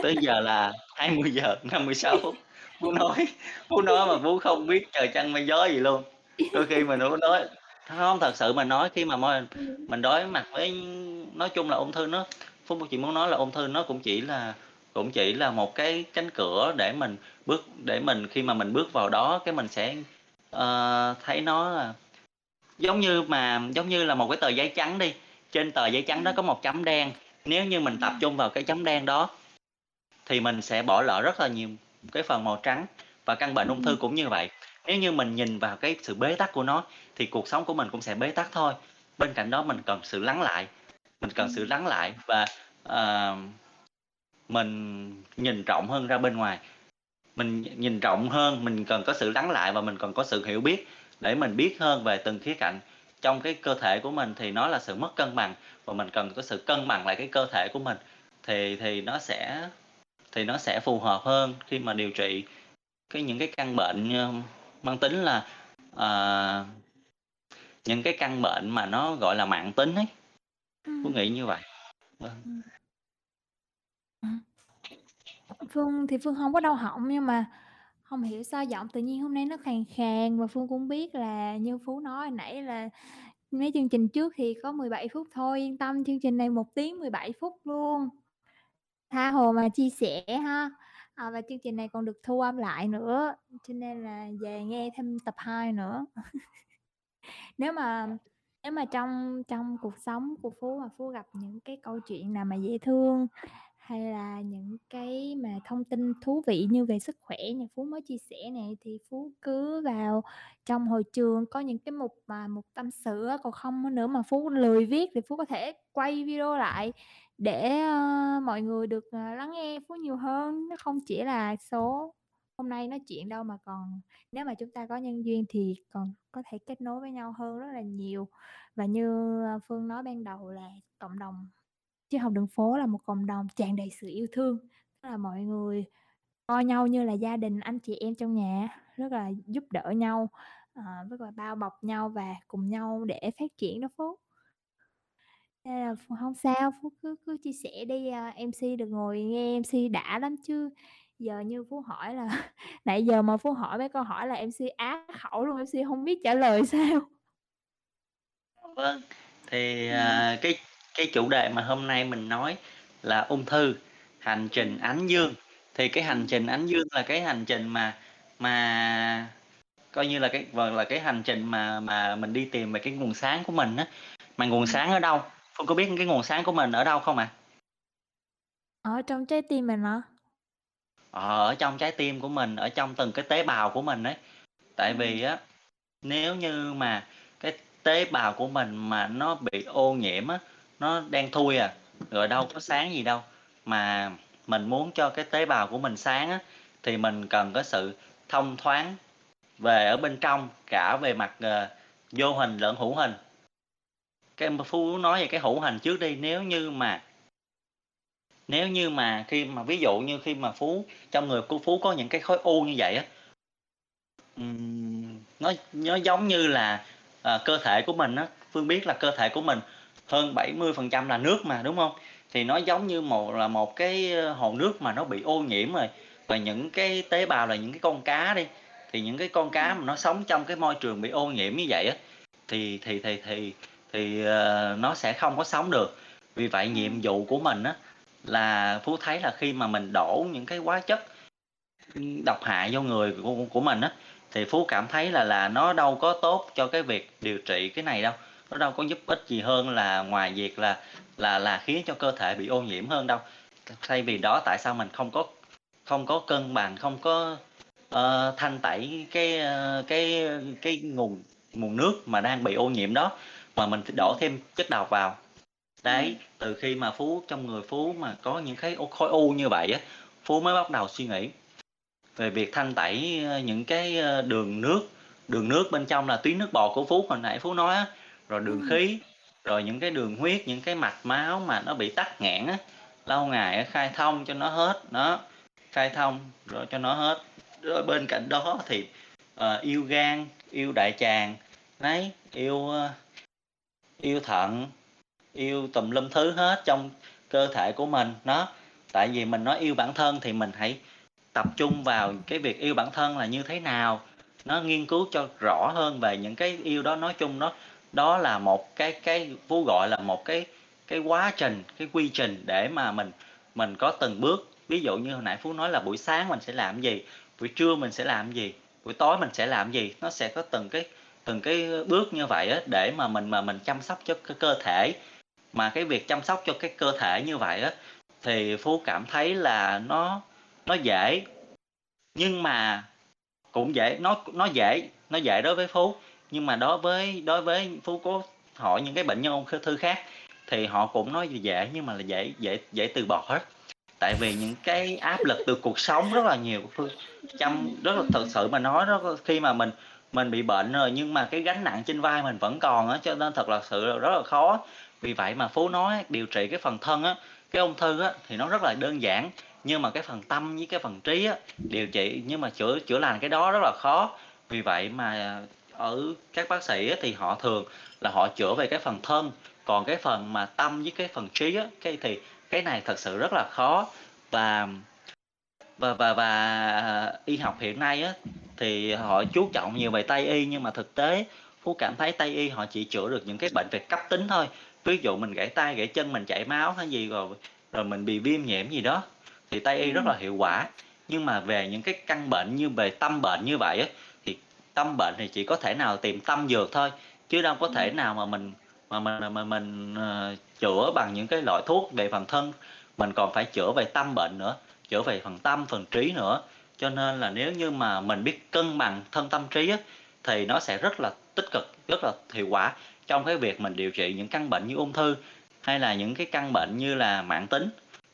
Tới giờ là 20:56 phút, Phú nói Phú nói mà Phú không biết trời trăng mây gió gì luôn. Đôi khi mình Phú nói hông, thật sự mà nói khi mà môi Ừm. mình đối mặt với nói chung là ung thư nó Phú chỉ muốn nói là ung thư nó cũng chỉ là cũng chỉ là một cái cánh cửa để mình bước để mình khi mà mình bước vào đó cái mình sẽ, ờ, thấy nó là giống như mà giống như là một cái tờ giấy trắng đi, trên tờ giấy trắng đó Ừm. có một chấm đen, nếu như mình tập Ừm. trung vào cái chấm đen đó thì mình sẽ bỏ lỡ rất là nhiều cái phần màu trắng. Và căn bệnh ung thư Ừm. cũng như vậy, nếu như mình nhìn vào cái sự bế tắc của nó thì cuộc sống của mình cũng sẽ bế tắc thôi. Bên cạnh đó mình cần sự lắng lại, mình cần sự Ừm. lắng lại và, ờ, mình nhìn rộng hơn ra bên ngoài. Mình nh nhìn rộng hơn, mình cần có sự lắng lại và mình cần có sự hiểu biết để mình biết hơn về từng khía cạnh. Trong cái cơ thể của mình thì nó là sự mất cân bằng và mình cần có sự cân bằng lại cái cơ thể của mình thì thì nó sẽ thì nó sẽ phù hợp hơn khi mà điều trị cái những cái căn bệnh, ơ, mang tính là, ờ, những cái căn bệnh mà nó, gọi là, mãn tính ấy. Ừm. nghĩ như vậy. Vâng. Phương thì Phương hông có đau họng nhưng mà hông hiểu sao giọng tự nhiên hôm nay nó khàn khàn và Phương cũng biết là như Phú nói nãy là mấy chương trình trước thì có 17 phút thôi, yên tâm chương trình này 1 tiếng 17 phút luôn. Tha hồ mà chia sẻ ha. À, và chương trình này còn được thu âm lại nữa, cho nên là về nghe thêm tập 2 nữa. *laughs* Nếu mà nếu mà trong trong cuộc sống của Phú mà Phú gặp những cái câu chuyện nào mà dễ thương, hay là những cái mà thông tin thú vị như về sức khỏe như Phú mới chia sẻ này thì Phú cứ vào trong hồi trường có những cái mục mà mục tâm sự còn không nữa mà Phú lười viết thì Phú có thể quay video lại để, uh, mọi người được, uh, lắng nghe Phú nhiều hơn, nó không chỉ là số hôm nay nói chuyện đâu mà còn nếu mà chúng ta có nhân duyên thì còn có thể kết nối với nhau hơn rất là nhiều. Và như, ờ, Phương nói ban đầu là cộng đồng chứ học đường phố là một cộng đồng tràn đầy sự yêu thương, tức là mọi người coi nhau như là gia đình, anh chị em trong nhà rất là giúp đỡ nhau, ờ, rất là bao bọc nhau và cùng nhau để phát triển đó Phú. Nên là ph hông sao, Phú cứ cứ chia sẻ đi, a, MC được ngồi nghe MC đã lắm chứ. Giờ như Phú hỏi là *laughs* nãy giờ mà Phú hỏi mấy câu hỏi là MC á khẩu luôn, MC hông biết trả lời *laughs* sao. Vâng, thì, Ừm. à, cái cái chủ đề mà hôm nay mình nói là ung thư, hành trình Ừm. Ánh Dương. Thì cái hành Ừm. trình Ánh Dương là cái hành trình mà mà coi như là cái gọi là, cái hành trình mà mà mình đi tìm về cái nguồn sáng của mình á. Mà nguồn Ừm. sáng ở đâu? Phương có biết cái nguồn sáng của mình ở đâu không ạ? Ở trong trái tim mình hả? Ờ, ở trong trái tim của mình, ở trong từng cái tế bào của mình ấy. Tại Ừm. vì á, nếu như mà cái tế bào của mình mà nó bị ô nhiễm á, nó đen thui à, rồi đâu có sáng gì đâu. Mà mình muốn cho cái tế bào của mình sáng á, thì mình cần có sự thông thoáng về ở bên trong, cả về mặt, ờ, vô hình lẫn hữu hình. Cái m Phú nói về cái hữu hành trước đi, nếu như mà nếu như mà khi mà ví dụ như khi mà Phú trong người của Phú có những cái khối u như vậy á nó nó giống như là, à, cơ thể của mình á, Phương biết là cơ thể của mình hơn 70% là nước mà, đúng không? Thì nó giống như một là một cái, ờ, hồ nước mà nó bị ô nhiễm rồi, và những cái tế bào là những cái con cá đi, thì những cái con cá mà nó sống trong cái môi trường bị ô nhiễm như vậy á, thì thì thì thì thì, ờ, nó sẽ không có sống được. Vì vậy nhiệm Ừm. vụ của mình á, là Phú thấy là khi mà mình đổ những cái hóa chất, độc hại vô người của của mình á, thì Phú cảm thấy là là nó đâu có tốt cho cái việc điều trị cái này đâu, nó đâu có giúp ích gì hơn là ngoài việc là là là khiến cho cơ thể bị ô nhiễm hơn đâu. Thay vì đó tại sao mình không có không có cân bằng, không có, ờ, thanh tẩy cái, ơ, cái cái nguồn nguồn nước mà đang bị ô nhiễm đó, mà mình đổ thêm chất độc vào. Đấy, Ừm. từ khi mà Phú trong người Phú mà có những cái khối u như vậy á, Phú mới bắt đầu suy nghĩ về việc thanh tẩy, ơ, những cái, ơ, đường nước, đường nước bên trong là tuyến nước bọt của Phú hồi nãy Phú nói á, rồi đường Ừm. khí, rồi những cái đường huyết, những cái mạch máu mà nó bị tắc nghẽn á, lâu ngày á khai thông cho nó hết, đó, khai thông rồi cho nó hết. Rồi bên cạnh đó thì, ờ, yêu gan, yêu đại tràng, đấy, yêu, ơ, yêu thận, yêu tùm lum thứ hết trong cơ thể của mình, nó, tại vì mình nói yêu bản thân thì mình hãy tập trung vào cái việc yêu bản thân là như thế nào. Nó nghiên cứu cho rõ hơn về những cái yêu đó nói chung nó đó là một cái cái Phú gọi là một cái cái quá trình cái quy trình để mà mình mình có từng bước. Ví dụ như hồi nãy Phú nói là buổi sáng mình sẽ làm gì buổi trưa mình sẽ làm gì buổi tối mình sẽ làm gì nó sẽ có từng cái từng cái bước như vậy á, để mà mình mà mình chăm sóc cho cái cơ thể. Mà cái việc chăm sóc cho cái cơ thể như vậy á, thì Phú cảm thấy là nó nó dễ. Nhưng mà cũng dễ, nó nó dễ nó dễ đối với Phú. Nhưng mà đối với đối với Phú có hỏi những cái bệnh nhân ung thư khác, thì họ cũng nói dễ, nhưng mà là dễ dễ dễ từ bỏ hết tại vì những cái áp lực từ cuộc sống rất là nhiều phương chăm, rất là, thật sự mà nói đó, khi mà mình mình bị bệnh rồi nhưng mà cái gánh nặng trên vai mình vẫn còn á cho nên thật là sự rất là khó. Vì vậy mà phú nói điều trị cái phần thân á cái ung thư á thì nó rất là đơn giản nhưng mà cái phần tâm với cái phần trí á điều trị nhưng mà chữa chữa lành cái đó rất là khó. Vì vậy mà ở các bác sĩ á, thì họ thường là họ chữa về cái phần thân còn cái phần mà tâm với cái phần trí á cái thì cái này thật sự rất là khó. Và và và và à, y học hiện nay á thì họ chú trọng nhiều về tây y nhưng mà thực tế phú cảm thấy tây y họ chỉ chữa được những cái bệnh về cấp tính thôi. Ví dụ mình gãy tay gãy chân mình chảy máu hay gì rồi rồi mình bị viêm nhiễm gì đó thì tây y rất là hiệu quả. Nhưng mà về những cái căn bệnh như về tâm bệnh như vậy thì tâm bệnh thì chỉ có thể nào tìm tâm dược thôi chứ đâu có thể nào mà mình mà mình mà mình, mình uh, chữa bằng những cái loại thuốc về phần thân. Mình còn phải chữa về tâm bệnh nữa chữa về phần tâm phần trí nữa cho nên là nếu như mà mình biết cân bằng thân tâm trí á, thì nó sẽ rất là tích cực rất là hiệu quả trong cái việc mình điều trị những căn bệnh như ung thư hay là những cái căn bệnh như là mạng tính.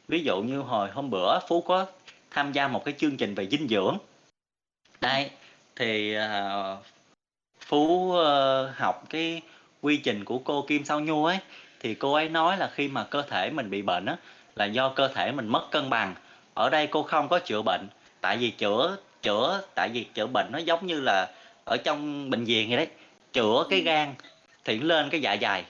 Ví dụ như hồi hôm bữa phú có tham gia một cái chương trình về dinh dưỡng. Đây thì uh, phú uh, học cái quy trình của cô kim sao nhu ấy thì cô ấy nói là khi mà cơ thể mình bị bệnh á là do cơ thể mình mất cân bằng. Ở đây cô không có chữa bệnh tại vì chữa chữa tại vì chữa bệnh nó giống như là ở trong bệnh viện vậy đấy. Chữa cái gan thì lên cái dạ dày.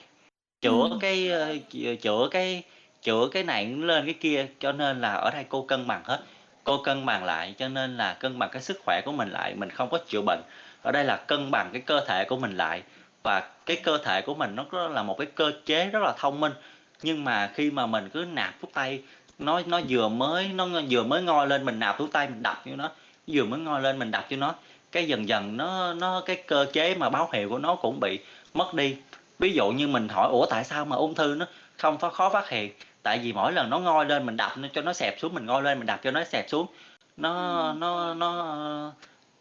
Chữa ừ. cái uh, chữa cái chữa cái này lên cái kia cho nên là ở đây cô cân bằng hết. Cô cân bằng lại cho nên là cân bằng cái sức khỏe của mình lại mình không có chữa bệnh. Ở đây là cân bằng cái cơ thể của mình lại. Và cái cơ thể của mình nó là một cái cơ chế rất là thông minh. Nhưng mà khi mà mình cứ nạp thuốc tây nó nó vừa mới nó vừa mới ngoi lên mình nạp thuốc tây mình đập vô nó. Vừa mới ngoi lên mình đập cho nó. Cái dần dần nó nó cái cơ chế mà báo hiệu của nó cũng bị mất đi. Ví dụ như mình hỏi ủa tại sao mà ung thư nó không có khó phát hiện? Tại vì mỗi lần nó ngoi lên mình đập nó cho nó xẹp xuống mình ngoi lên mình đập cho nó xẹp xuống. Nó nó nó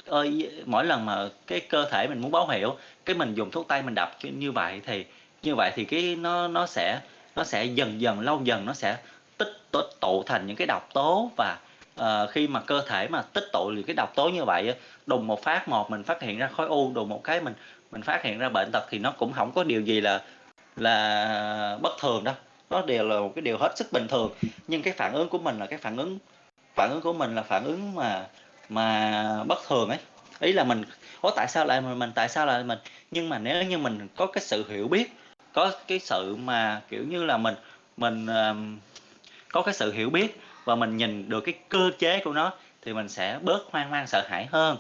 ơi mỗi lần mà cái cơ thể mình muốn báo hiệu cái mình dùng thuốc tây mình đập như vậy thì như vậy thì cái nó nó sẽ nó sẽ dần dần lâu dần nó sẽ tích tụ, tụ thành những cái độc tố và uh, khi mà cơ thể mà tích tụ những cái độc tố như vậy đùng một phát một mình phát hiện ra khối u đùng một cái mình mình phát hiện ra bệnh tật thì nó cũng không có điều gì là là bất thường đâu. Nó đều là một cái điều hết sức bình thường. Nhưng cái phản ứng của mình là cái phản ứng phản ứng của mình là phản ứng mà mà bất thường ấy. Ý là mình có tại sao lại mình, mình tại sao lại mình? Nhưng mà nếu như mình có cái sự hiểu biết có cái sự mà kiểu như là mình mình uh, có cái sự hiểu biết và mình nhìn được cái cơ chế của nó thì mình sẽ bớt hoang mang sợ hãi hơn.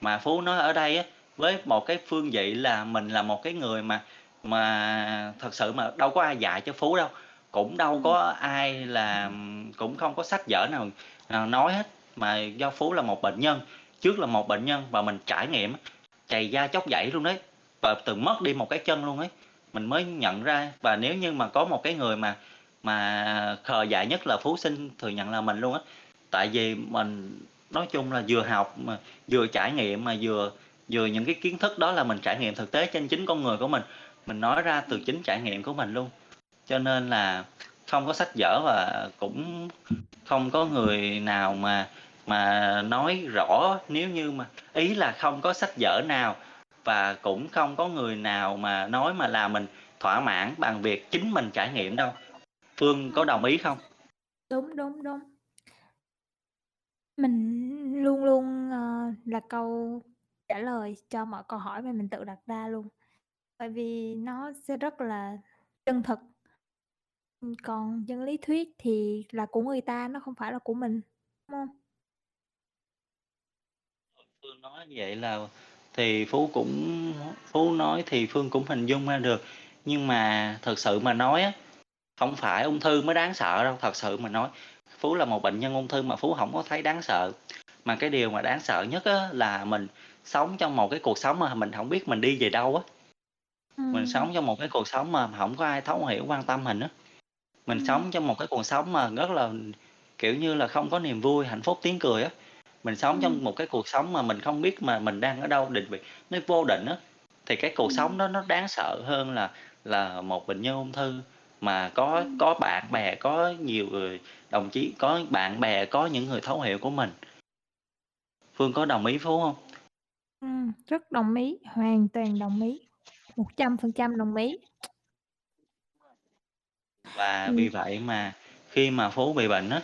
Mà phú nói ở đây á, với một cái phương vị là mình là một cái người mà mà thật sự mà đâu có ai dạy cho phú đâu cũng đâu có ai là cũng không có sách vở nào nào nói hết. Mà do phú là một bệnh nhân trước là một bệnh nhân và mình trải nghiệm chày da chóc dãy luôn đấy và từng mất đi một cái chân luôn ấy mình mới nhận ra. Và nếu như mà có một cái người mà mà khờ dại nhất là phú sinh thừa nhận là mình luôn á. Tại vì mình, nói chung là vừa học mà, vừa trải nghiệm mà vừa vừa những cái kiến thức đó là mình trải nghiệm thực tế trên chính con người của mình. Mình nói ra từ chính trải nghiệm của mình luôn. Cho nên là không có sách vở và cũng không có người nào mà mà nói rõ nếu như mà, ý là không có sách vở nào và cũng không có người nào mà nói mà làm mình thỏa mãn bằng việc chính mình trải nghiệm đâu. Phương có đồng ý không? Đúng, đúng, đúng. Mình luôn luôn, ờ, là câu trả lời cho mọi câu hỏi mà mình tự đặt ra luôn. Bởi vì nó sẽ rất là chân thực. Còn chân lý thuyết thì là của người ta, nó không phải là của mình, đúng hông? Phương nói vậy là thì Phú cũng Phú nói thì Phương cũng hình dung ra được, nhưng mà thực sự mà nói á, không phải ung thư mới đáng sợ đâu, thật sự mà nói. Phú là một bệnh nhân ung thư mà Phú hổng có thấy đáng sợ, mà cái điều mà đáng sợ nhất á là mình sống trong một cái cuộc sống mà mình hổng biết mình đi về đâu á. Mình Ừm. sống trong một cái cuộc sống mà hổng có ai thấu hiểu, quan tâm mình á. Mình Ừm. sống trong một cái cuộc sống mà rất là, kiểu như là, không có niềm vui, hạnh phúc, tiếng cười á. Mình sống Ừm. trong một cái cuộc sống mà mình không biết mà mình đang ở đâu, định vị nó vô định á, thì cái cuộc sống Ừm. đó nó đáng sợ hơn là là một bệnh nhân ung thư mà có Ừm. có bạn bè, có nhiều người đồng chí, có bạn bè, có những người thấu hiểu của mình. Phương có đồng ý Phú hông? Ừm, rất đồng ý, hoàn toàn đồng ý, 100% đồng ý. Và vì Ừm. vậy mà khi mà Phú bị bệnh á,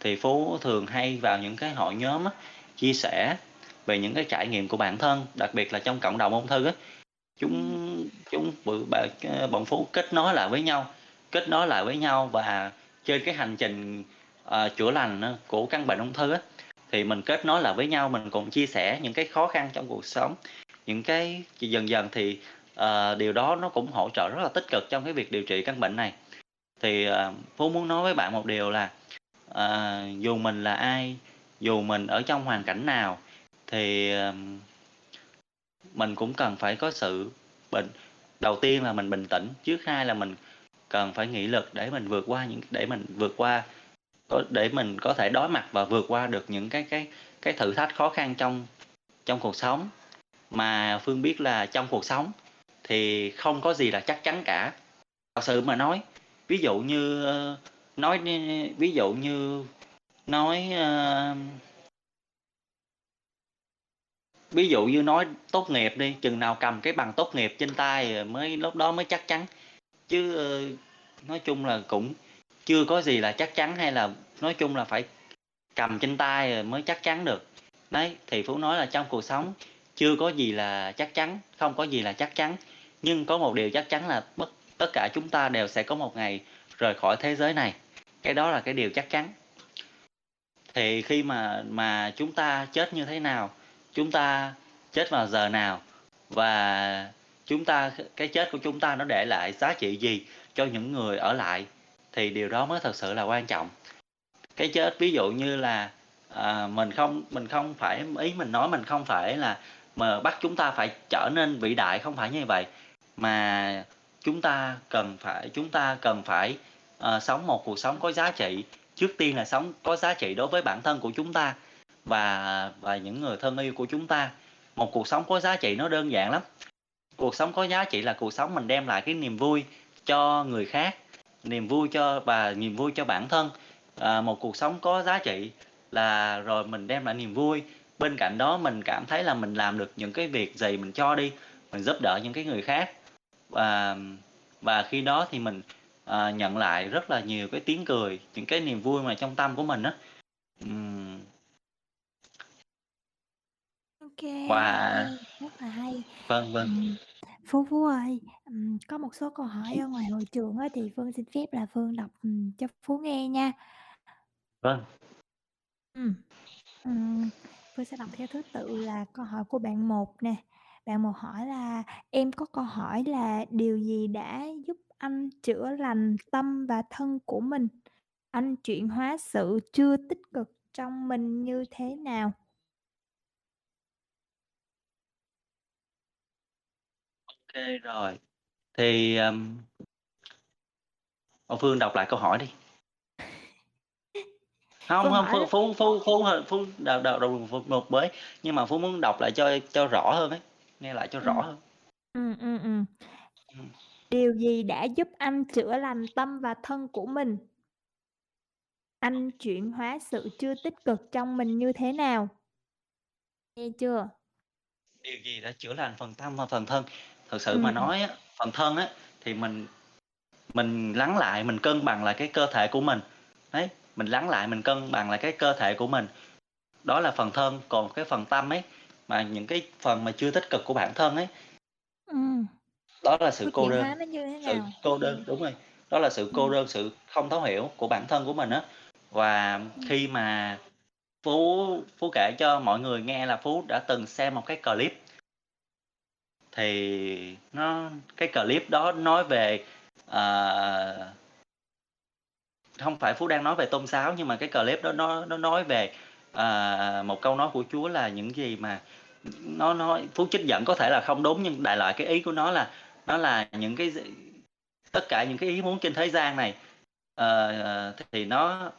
thì Phú thường hay vào những cái hội nhóm á, chia sẻ về những cái trải nghiệm của bản thân, đặc biệt là trong cộng đồng ung thư á. Chúng chúng bạn ơ, bọn Phú kết nối lại với nhau, kết nối lại với nhau và trên cái hành trình, ờ, chữa lành ờ, của căn bệnh ung thư á, thì mình kết nối lại với nhau, mình cùng chia sẻ những cái khó khăn trong cuộc sống. Những cái dần dần thì, ờ, điều đó nó cũng hỗ trợ rất là tích cực trong cái việc điều trị căn bệnh này. Thì, ờ, Phú muốn nói với bạn một điều là, ờ, dù mình là ai, dù mình ở trong hoàn cảnh nào thì, ờm mình cũng cần phải có sự bình đầu tiên là mình bình tĩnh, trước hai là mình cần phải nghị lực để mình vượt qua những để mình vượt qua có để mình có thể đối mặt và vượt qua được những cái cái cái thử thách khó khăn trong trong cuộc sống. Mà Phương biết là trong cuộc sống thì không có gì là chắc chắn cả. Thật sự mà nói, ví dụ như, nói ví dụ như nói, uh, ví dụ như nói tốt nghiệp đi, chừng nào cầm cái bằng tốt nghiệp trên tay mới lúc đó mới chắc chắn, chứ, ờ, nói chung là cũng chưa có gì là chắc chắn, hay là nói chung là phải cầm trên tay rồi mới chắc chắn được. Đấy, thì Phú nói là trong cuộc sống chưa có gì là chắc chắn, không có gì là chắc chắn, nhưng có một điều chắc chắn là bất tất cả chúng ta đều sẽ có một ngày rời khỏi thế giới này, cái đó là cái điều chắc chắn. Thì khi mà mà chúng ta chết như thế nào, chúng ta chết vào giờ nào và chúng ta cái chết của chúng ta nó để lại giá trị gì cho những người ở lại thì điều đó mới thật sự là quan trọng. Cái chết ví dụ như là, à, mình không mình không phải ý mình nói mình không phải là mà bắt chúng ta phải trở nên vĩ đại, không phải như vậy, mà chúng ta cần phải chúng ta cần phải, ờ, sống một cuộc sống có giá trị, trước tiên là sống có giá trị đối với bản thân của chúng ta và và những người thân yêu của chúng ta. Một cuộc sống có giá trị nó đơn giản lắm, cuộc sống có giá trị là cuộc sống mình đem lại cái niềm vui cho người khác, niềm vui cho và niềm vui cho bản thân. à, một cuộc sống có giá trị là rồi mình đem lại niềm vui, bên cạnh đó mình cảm thấy là mình làm được những cái việc gì mình cho đi, mình giúp đỡ những cái người khác. Và và khi đó thì mình, à, nhận lại rất là nhiều cái tiếng cười, những cái niềm vui mà trong tâm của mình á. Kê, Và rất là hay. vâng, vâng. Ừm, Phú Phú ơi, ừm, có một số câu hỏi ở ngoài hội trường á thì Phương xin phép là Phương đọc, ừm, cho Phú nghe nha. Vâng. Ừm, ừm, Phương sẽ đọc theo thứ tự là câu hỏi của bạn một nè. Bạn một hỏi là "Em có câu hỏi là điều gì đã giúp anh chữa lành tâm và thân của mình? Anh chuyển hóa sự chưa tích cực trong mình như thế nào?" Kê rồi. Thì, ờm Ờ, Phương đọc lại câu hỏi đi. *laughs* Hông, Phương hông, hỏi Phú Phú Phú Phú đọc đọc đọc một với, nhưng mà Phú muốn đọc lại cho cho rõ hơn ấy, nghe lại cho rõ Ừm. hơn. Ừm, ừm, ừm. Ừm. Điều gì đã giúp anh chữa lành tâm và thân của mình? Anh chuyển hóa sự chưa tích cực trong mình như thế nào? Nghe chưa? Điều gì đã chữa lành phần tâm và phần thân? Thực sự mà Ừm. nói á, phần thân á, thì mình mình lắng lại, mình cân bằng lại cái cơ thể của mình. Đấy, mình lắng lại, mình cân bằng lại cái cơ thể của mình, đó là phần thân. Còn cái phần tâm ấy, mà những cái phần mà chưa tích cực của bản thân ấy Ừm. đó là sự cô đơn, sự cô đơn đúng rồi, đó là sự cô Ừm. đơn, sự không thấu hiểu của bản thân của mình á. Và Ừm. khi mà Phú Phú kể cho mọi người nghe là Phú đã từng xem một cái clip thì nó cái clip đó nói về, uh, không phải Phú đang nói về tôn giáo, nhưng mà cái clip đó nó nó nói về, uh, một câu nói của Chúa là những gì mà nó nói Phú trích dẫn có thể là không đúng, nhưng đại loại cái ý của nó là nó là những cái tất cả những cái ý muốn trên thế gian này, uh, thì nó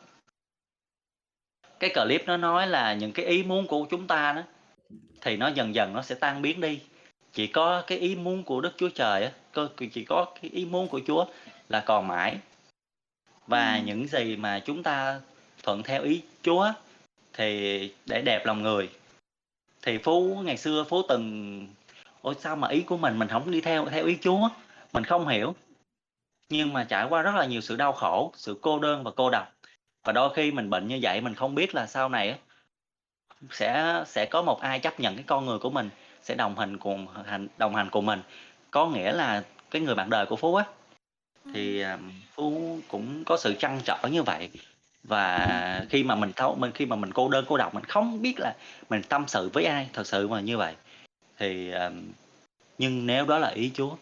cái clip nó nói là những cái ý muốn của chúng ta đó, thì nó dần dần nó sẽ tan biến đi, chỉ có cái ý muốn của Đức Chúa Trời chỉ có cái ý muốn của Chúa là còn mãi. Và Ừm. những gì mà chúng ta thuận theo ý Chúa thì để đẹp lòng người. Thì Phú ngày xưa Phú từng "Ủa, sao mà ý của mình mình hổng đi theo theo ý Chúa?" Mình không hiểu. Nhưng mà trải qua rất là nhiều sự đau khổ, sự cô đơn và cô độc, và đôi khi mình bệnh như vậy mình không biết là sau này sẽ sẽ có một ai chấp nhận cái con người của mình, sẽ đồng hành cùng hành đồng hành cùng mình. Có nghĩa là cái người bạn đời của Phú á, thì, à, Phú cũng có sự trăn trở như vậy. Và khi mà mình thấu mình khi mà mình cô đơn cô độc, mình không biết là mình tâm sự với ai, thật sự mà như vậy. Thì, ờ nhưng nếu đó là ý Chúa,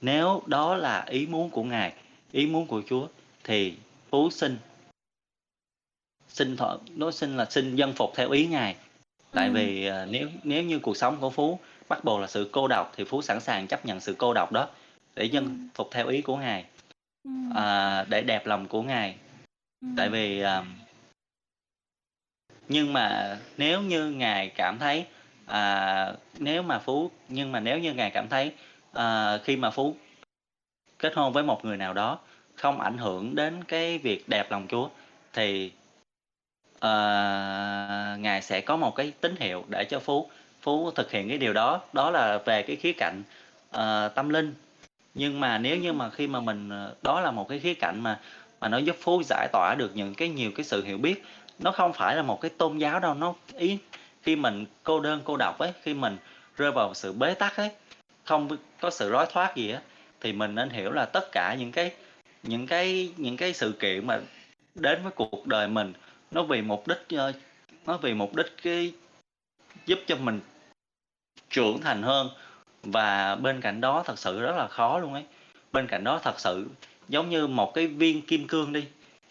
nếu đó là ý muốn của Ngài, ý muốn của Chúa thì Phú xin xin th nói xin là xin vâng phục theo ý Ngài. Tại Ừm. vì, ờ, nếu nếu như cuộc sống của Phú bắt buộc là sự cô độc thì Phú sẵn sàng chấp nhận sự cô độc đó để vâng Ừm. phục theo ý của Ngài, Ừm. à, để đẹp lòng của Ngài. Tại Ừm. vì, à nhưng mà nếu như Ngài cảm thấy, à, nếu mà Phú nhưng mà nếu như Ngài cảm thấy, ờ, khi mà Phú kết hôn với một người nào đó không ảnh hưởng đến cái việc đẹp lòng Chúa thì, uh, Ngài sẽ có một cái tín hiệu để cho Phú Phú thực hiện cái điều đó, đó là về cái khía cạnh, uh, tâm linh. Nhưng mà nếu như mà khi mà mình, ờ, đó là một cái khía cạnh mà mà nó giúp Phú giải tỏa được những cái nhiều cái sự hiểu biết, nó không phải là một cái tôn giáo đâu, nó ý khi mình cô đơn cô độc ấy, khi mình rơi vào sự bế tắc ấy, không có sự lối thoát gì á, thì mình nên hiểu là tất cả những cái những cái những cái sự kiện mà đến với cuộc đời mình nó vì mục đích, ờ, nó vì mục đích cái giúp cho mình trưởng thành hơn. Và bên cạnh đó thật sự rất là khó luôn ấy, bên cạnh đó thật sự giống như một cái viên kim cương đi,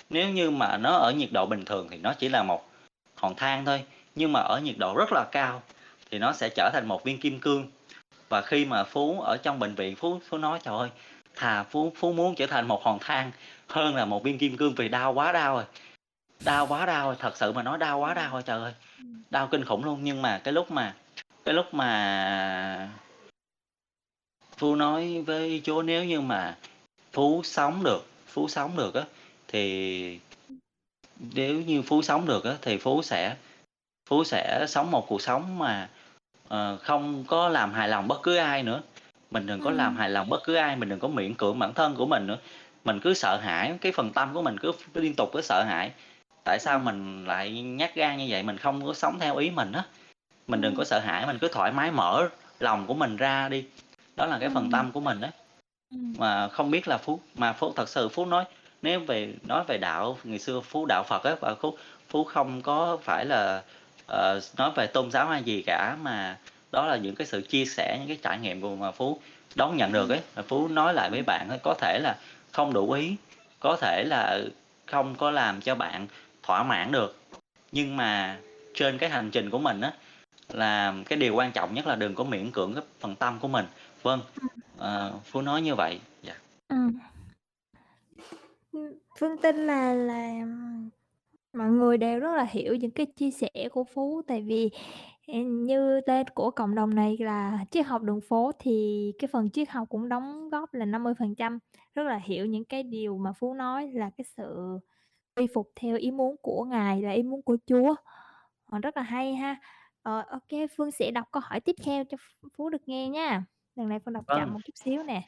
nếu như mà nó ở nhiệt độ bình thường thì nó chỉ là một hòn than thôi, nhưng mà ở nhiệt độ rất là cao thì nó sẽ trở thành một viên kim cương. Và khi mà Phú ở trong bệnh viện, Phú Phú nói: "Trời ơi, thà Phú Phú muốn trở thành một hòn than hơn là một viên kim cương vì đau quá đau rồi, đau quá đau thật sự mà nói đau quá đau rồi, trời ơi, đau kinh khủng luôn." Nhưng mà cái lúc mà cái lúc mà Phú nói với Chúa nếu như mà Phú sống được Phú sống được á, thì nếu như Phú sống được á, thì Phú sẽ Phú sẽ sống một cuộc sống mà, ờ, không có làm hài lòng bất cứ ai nữa. Mình đừng có làm Ừm. hài lòng bất cứ ai, mình đừng có miễn cưỡng bản thân của mình nữa. Mình cứ sợ hãi, cái phần tâm của mình cứ liên tục cứ sợ hãi, tại sao mình lại nhát gan như vậy, mình không có sống theo ý mình á. Mình đừng có Ừm. sợ hãi, mình cứ thoải mái mở lòng của mình ra đi, đó là cái phần Ừm. tâm của mình á. Ừm. Mà không biết là Phú mà Phú thật sự Phú nói nếu về nói về đạo, ngày xưa Phú đạo Phật á, và Phú Phú không có phải là, ờ, nói về tôn giáo hay gì cả, mà đó là những cái sự chia sẻ, những cái trải nghiệm của mà Phú đón nhận được ấy. Phú nói lại với bạn có thể là không đủ ý, có thể là không có làm cho bạn thỏa mãn được, nhưng mà trên cái hành trình của mình á, là cái điều quan trọng nhất là đừng có miễn cưỡng cái phần tâm của mình. Vâng, à, Phú nói như vậy. Dạ. ừ. Phương tin là là mọi người đều rất là hiểu những cái chia sẻ của Phú, tại vì, ừ, như tên của cộng đồng này là Triết học đường phố thì cái phần triết học cũng đóng góp là 50%, rất là hiểu những cái điều mà Phú nói là cái sự quy phục theo ý muốn của Ngài, là ý muốn của Chúa. Ờ, rất là hay ha. Ờ, kê, Phương sẽ đọc câu hỏi tiếp theo cho Ph Phú được nghe nha. Lần này Phương đọc chậm Vâng. một chút xíu nè.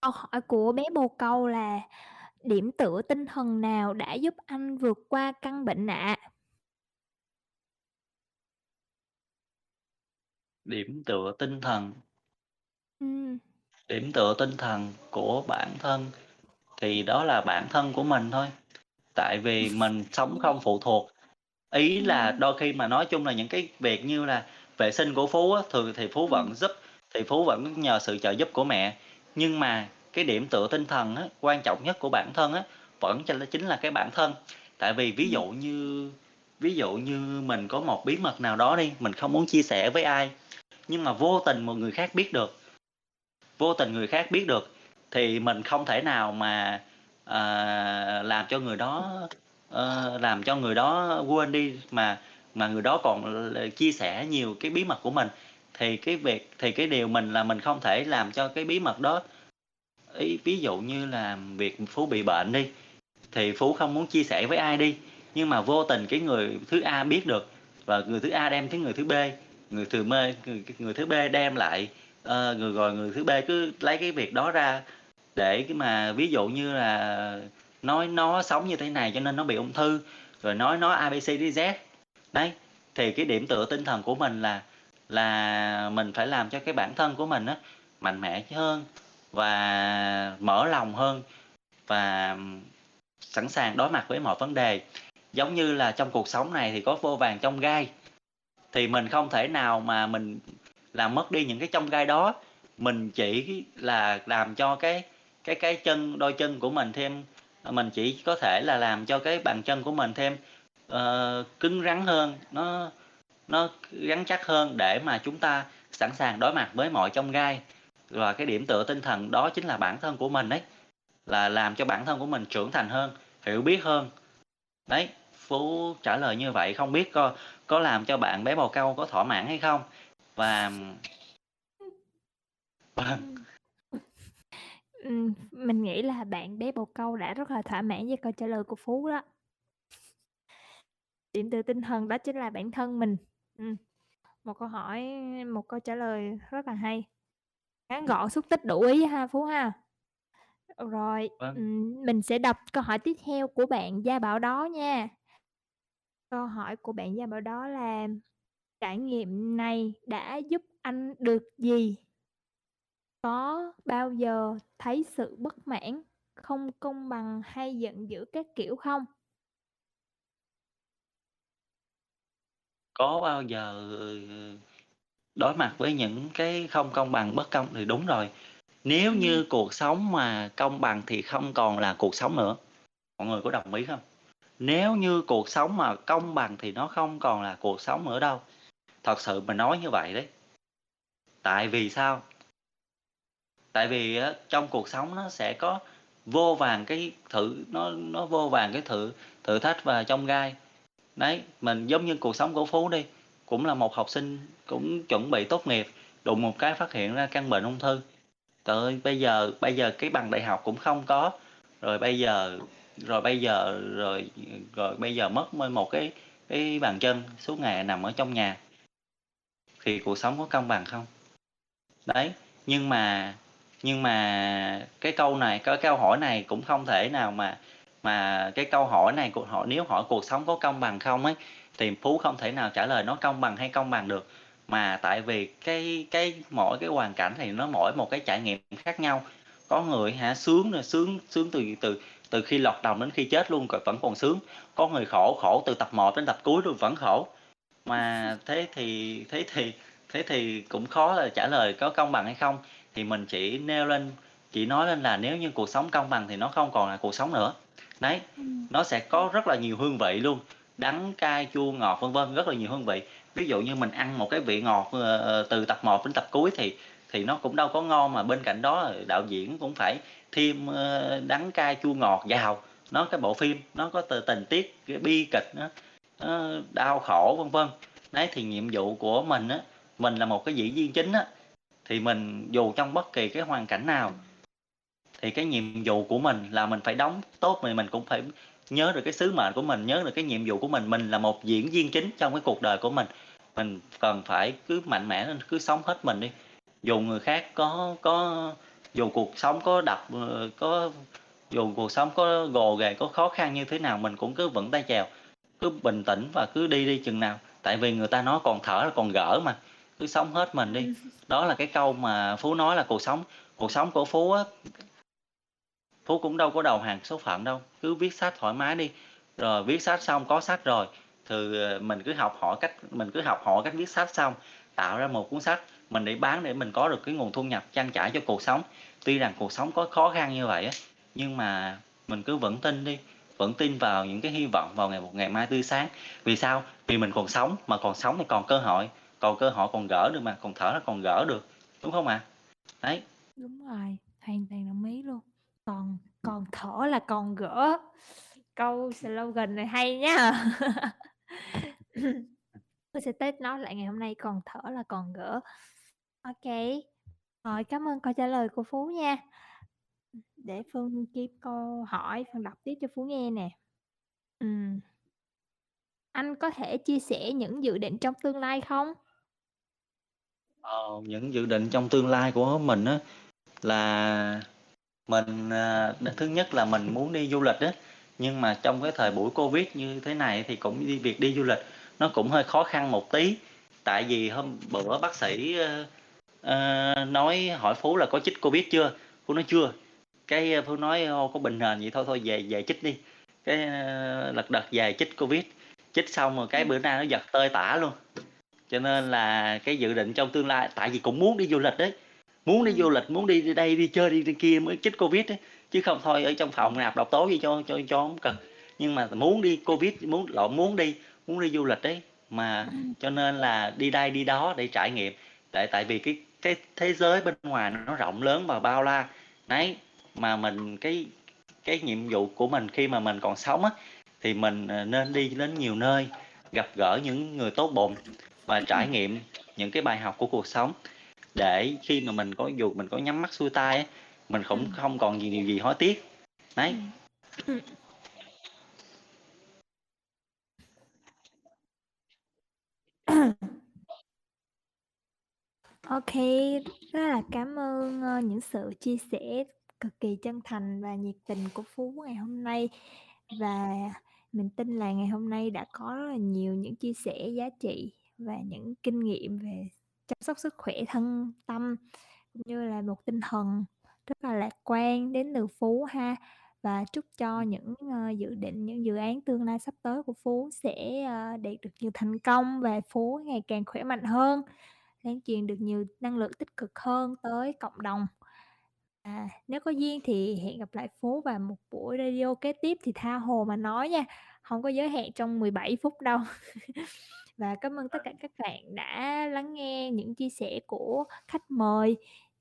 Câu hỏi của bé bồ câu là "Điểm tựa tinh thần nào đã giúp anh vượt qua căn bệnh ạ?" Điểm tựa tinh thần. Ừm. Điểm tựa tinh thần của bản thân thì đó là bản thân của mình thôi. Tại vì mình sống không phụ thuộc. Ý là Ừm. đôi khi mà nói chung là những cái việc như là vệ sinh của Phú á, thường thì Phú vẫn Ừm. giúp, thì Phú vẫn nhờ sự trợ giúp của mẹ. Nhưng mà cái điểm tựa tinh thần á, quan trọng nhất của bản thân á, vẫn ch chính là cái bản thân. Tại vì ví Ừm. dụ như ví dụ như mình có một bí mật nào đó đi, mình không muốn chia sẻ với ai, nhưng mà vô tình một người khác biết được. Vô tình người khác biết được thì mình không thể nào mà, uh, làm cho người đó, uh, làm cho người đó quên đi, mà mà người đó còn chia sẻ nhiều cái bí mật của mình. Thì cái việc thì cái điều mình là mình không thể làm cho cái bí mật đó ý ví dụ như là việc Phú bị bệnh đi, thì Phú không muốn chia sẻ với ai đi, nhưng mà vô tình cái người thứ A biết được và người thứ A đem tới người thứ B, người từ mê người người thứ B đem lại, uh, người rồi người thứ B cứ lấy cái việc đó ra để cái mà ví dụ như là nói nó sống như thế này cho nên nó bị ung thư, rồi nói nó A, B, C, Z. Đấy, thì cái điểm tựa tinh thần của mình là là mình phải làm cho cái bản thân của mình á, mạnh mẽ hơn và mở lòng hơn và sẵn sàng đối mặt với mọi vấn đề. Giống như là trong cuộc sống này thì có vô vàng trong gai, thì mình không thể nào mà mình làm mất đi những cái trong gai đó, mình chỉ là làm cho cái cái cái chân đôi chân của mình thêm mình chỉ có thể là làm cho cái bàn chân của mình thêm, ờ, cứng rắn hơn, nó nó rắn chắc hơn để mà chúng ta sẵn sàng đối mặt với mọi chông gai. Và cái điểm tựa tinh thần đó chính là bản thân của mình ấy, là làm cho bản thân của mình trưởng thành hơn, hiểu biết hơn. Đấy, Phú trả lời như vậy không biết có có làm cho bạn bé bồ câu có thỏa mãn hay không? Và vâng. Ừm. Mình nghĩ là bạn bé bồ câu đã rất là thỏa mãn với câu trả lời của Phú đó. Điểm tựa tinh thần đó chính là bản thân mình. Ừm, một câu hỏi một câu trả lời rất là hay. Ngắn gọn, xúc tích, đủ ý ha, Phú ha. Rồi, Vâng. ừm, mình sẽ đọc câu hỏi tiếp theo của bạn Gia Bảo Đó nha. Câu hỏi của bạn Gia Bảo Đó là "Trải nghiệm này đã giúp anh được gì?" "Có bao giờ thấy sự bất mãn, không công bằng hay giận dữ các kiểu không?" Có bao giờ, ừ, đối mặt với những cái không công bằng, bất công thì đúng rồi. Nếu như cuộc sống mà công bằng thì không còn là cuộc sống nữa. Mọi người có đồng ý không? Nếu như cuộc sống mà công bằng thì nó không còn là cuộc sống nữa đâu. Thật sự mình nói như vậy đấy. Tại vì sao? Tại vì á, trong cuộc sống nó sẽ có vô vàng cái thử nó nó vô vàng cái thử thử thách và trong gai. Đấy, mình giống như cuộc sống của Phú đi, cũng là một học sinh cũng chuẩn bị tốt nghiệp, đùng một cái phát hiện ra căn bệnh ung thư. Trời ơi, bây giờ bây giờ cái bằng đại học cũng không có, rồi bây giờ rồi bây giờ rồi rồi bây giờ mất một cái cái bàn chân, suốt ngày nằm ở trong nhà. Thì cuộc sống có công bằng không? Đấy, nhưng mà nhưng mà cái câu này cái câu hỏi này cũng không thể nào mà mà cái câu hỏi này của họ nếu hỏi cuộc sống có công bằng không ấy, thì Phú không thể nào trả lời nó công bằng hay công bằng được. Mà tại vì cái cái mỗi cái hoàn cảnh thì nó mỗi một cái trải nghiệm khác nhau. Có người hả, sướng rồi sướng sướng từ từ từ khi lọt lòng đến khi chết luôn c vẫn còn sướng, có người khổ, khổ từ tập 1 đến tập cuối luôn vẫn khổ. Mà *laughs* thế thì thế thì thế thì cũng khó là trả lời có công bằng hay không, thì mình chỉ nêu lên chỉ nói lên là nếu như cuộc sống công bằng thì nó không còn là cuộc sống nữa. Đấy, Ừm. nó sẽ có rất là nhiều hương vị luôn, đắng, cay, chua, ngọt, vân vân, rất là nhiều hương vị. Ví dụ như mình ăn một cái vị ngọt, ờ, ờ, từ tập 1 đến tập cuối thì thì nó cũng đâu có ngon, mà bên cạnh đó đạo diễn cũng phải thêm, ơ, đắng, cay, chua, ngọt vào. Nó cái bộ phim nó có t tình tiết, cái bi kịch nó nó đau khổ, vân vân. Đấy, thì nhiệm vụ của mình á, mình là một cái diễn viên chính á, thì mình dù trong bất kỳ cái hoàn cảnh nào thì cái nhiệm vụ của mình là mình phải đóng tốt, thì mình cũng phải nhớ được cái sứ mệnh của mình, nhớ được cái nhiệm vụ của mình. Mình là một diễn viên chính trong cái cuộc đời của mình, mình cần phải cứ mạnh mẽ lên, cứ sống hết mình đi. Dù người khác có có dù cuộc sống có đập ờ, có dù cuộc sống có gồ ghề, có khó khăn như thế nào mình cũng cứ vững tay chèo, cứ bình tĩnh và cứ đi đi chừng nào. Tại vì người ta nói còn thở là còn gỡ mà, cứ sống hết mình đi. Đó là cái câu mà Phú nói là cuộc sống cuộc sống của Phú á Phú cũng đâu có đầu hàng số phận đâu, cứ viết sách thoải mái đi, rồi viết sách xong có sách rồi, thì, ờ, mình cứ học hỏi cách mình cứ học hỏi cách viết sách xong, tạo ra một cuốn sách, mình để bán để mình có được cái nguồn thu nhập trang trải cho cuộc sống. Tuy rằng cuộc sống có khó khăn như vậy á, nhưng mà mình cứ vững tin đi, vẫn tin vào những cái hy vọng vào ngày một ngày mai tươi sáng. Vì sao? Vì mình còn sống, mà còn sống thì còn cơ hội, còn cơ hội còn gỡ được mà, còn thở nó còn gỡ được, đúng không ạ? Đấy. Đúng rồi, hoàn toàn đồng ý luôn. Còn còn thở là còn gỡ. Câu slogan này hay nhá. *laughs* Tôi sẽ test nó lại ngày hôm nay, còn thở là còn gỡ. ok. Rồi, cảm ơn câu trả lời của Phú nha. Để Phương kiếm câu hỏi, Phương đọc tiếp cho Phú nghe nè. ừ. Anh có thể chia sẻ những dự định trong tương lai không? Ờ, những dự định trong tương lai của mình á là mình, à, thứ nhất là mình muốn đi du lịch á, nhưng mà trong cái thời buổi Covid như thế này thì cũng đi việc đi du lịch nó cũng hơi khó khăn một tí. Tại vì hôm bữa bác sĩ, ơ, ơ, nói hỏi Phú là "Có chích Covid chưa?" Phú nói "Chưa." Cái, Phú nói "Ô, có bệnh nền vậy thôi thôi về về chích đi." Cái, ơ, lật đật về chích Covid, chích xong rồi cái Ừm. bữa nay nó giật tơi tả luôn. Cho nên là cái dự định trong tương lai tại vì cũng muốn đi du lịch ấy, muốn đi Ừm. du lịch, muốn đi đi đây, đi chơi, đi đi kia mới chích Covid á, chứ không thôi ở trong phòng nạp độc tố vô cho cho cho hổng cực. Nhưng mà muốn đi Covid, muốn lộn, muốn đi muốn đi du lịch ấy, mà Ừm. cho nên là đi đây đi đó để trải nghiệm. Tại tại vì cái cái thế giới bên ngoài nó rộng lớn và bao la. Đấy, mà mình cái cái nhiệm vụ của mình khi mà mình còn sống á, thì mình, ờ, nên đi đến nhiều nơi, gặp gỡ những người tốt bụng và trải Ừm. nghiệm những cái bài học của cuộc sống. Để khi mà mình có dù mình có nhắm mắt xuôi tay á, mình cũng Ừm. không còn gì điều gì hối tiếc. Đấy. *coughs* Ô kê, rất là cảm ơn, ơ, những sự chia sẻ cực kỳ chân thành và nhiệt tình của Phú ngày hôm nay. Và mình tin là ngày hôm nay đã có rất là nhiều những chia sẻ giá trị và những kinh nghiệm về chăm sóc sức khỏe thân tâm, cũng như là một tinh thần rất là lạc quan đến từ Phú ha. Và chúc cho những, ơ, dự định, những dự án tương lai sắp tới của Phú sẽ, ơ, đạt được nhiều thành công và Phú ngày càng khỏe mạnh hơn, lan truyền được nhiều năng lượng tích cực hơn tới cộng đồng. À, nếu có duyên thì hẹn gặp lại Phú vào một buổi radio kế tiếp thì tha hồ mà nói nha, hông có giới hạn trong 17 phút đâu. *laughs* Và cảm ơn tất cả các bạn đã lắng nghe những chia sẻ của khách mời,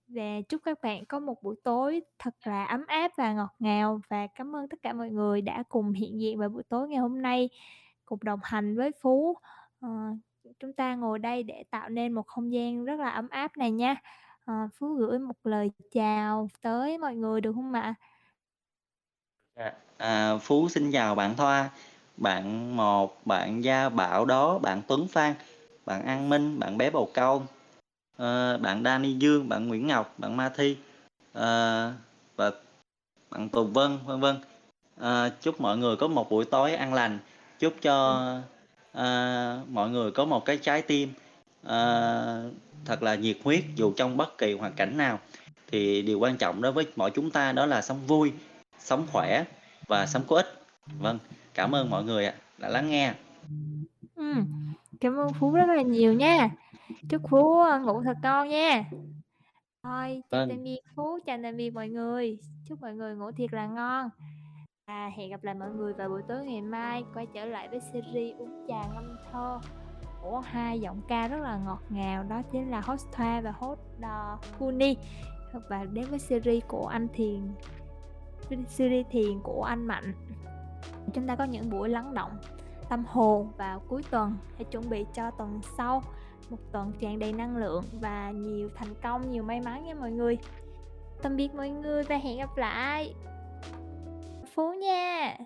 và chúc các bạn có một buổi tối thật là ấm áp và ngọt ngào. Và cảm ơn tất cả mọi người đã cùng hiện diện vào buổi tối ngày hôm nay, cùng đồng hành với Phú. Ờ, chúng ta ngồi đây để tạo nên một không gian rất là ấm áp này nha. Ờ, Phú gửi một lời chào tới mọi người được hông ạ? À, à, Phú xin chào bạn Thoa, bạn Một, bạn Gia Bảo Đó, bạn Tuấn Phan, bạn An Minh, bạn Bé bầu Câu, ờ, bạn Danny Dương, bạn Nguyễn Ngọc, bạn Ma Thi, ờ, và bạn Tùng Vân, vân vân. Ờ, chúc mọi người có một buổi tối an lành, chúc cho, mọi người có một cái trái tim, thật là nhiệt huyết dù trong bất kỳ hoàn cảnh nào. Thì điều quan trọng đối với mỗi chúng ta đó là sống vui, sống khỏe và sống có ích. Vâng, cảm ơn mọi người đã lắng nghe. Ừm, cảm ơn Phú rất là nhiều nha. Chúc Phú, ơ, ngủ thật ngon nha. Rồi, chào Vâng. tạm biệt Phú, chào tạm biệt mọi người, chúc mọi người ngủ thiệt là ngon. À, hẹn gặp lại mọi người vào buổi tối ngày mai, quay trở lại với series Uống Trà Ngâm Thơ của hai giọng ca rất là ngọt ngào, đó chính là host Thoa và host, ờ, Funny. Và đến với series của anh Thiền series thiền của anh Mạnh. Chúng ta có những buổi lắng động tâm hồn vào cuối tuần để chuẩn bị cho tuần sau, một tuần tràn đầy năng lượng và nhiều thành công, nhiều may mắn nha mọi người. Tạm biệt mọi người và hẹn gặp lại. Phú nha.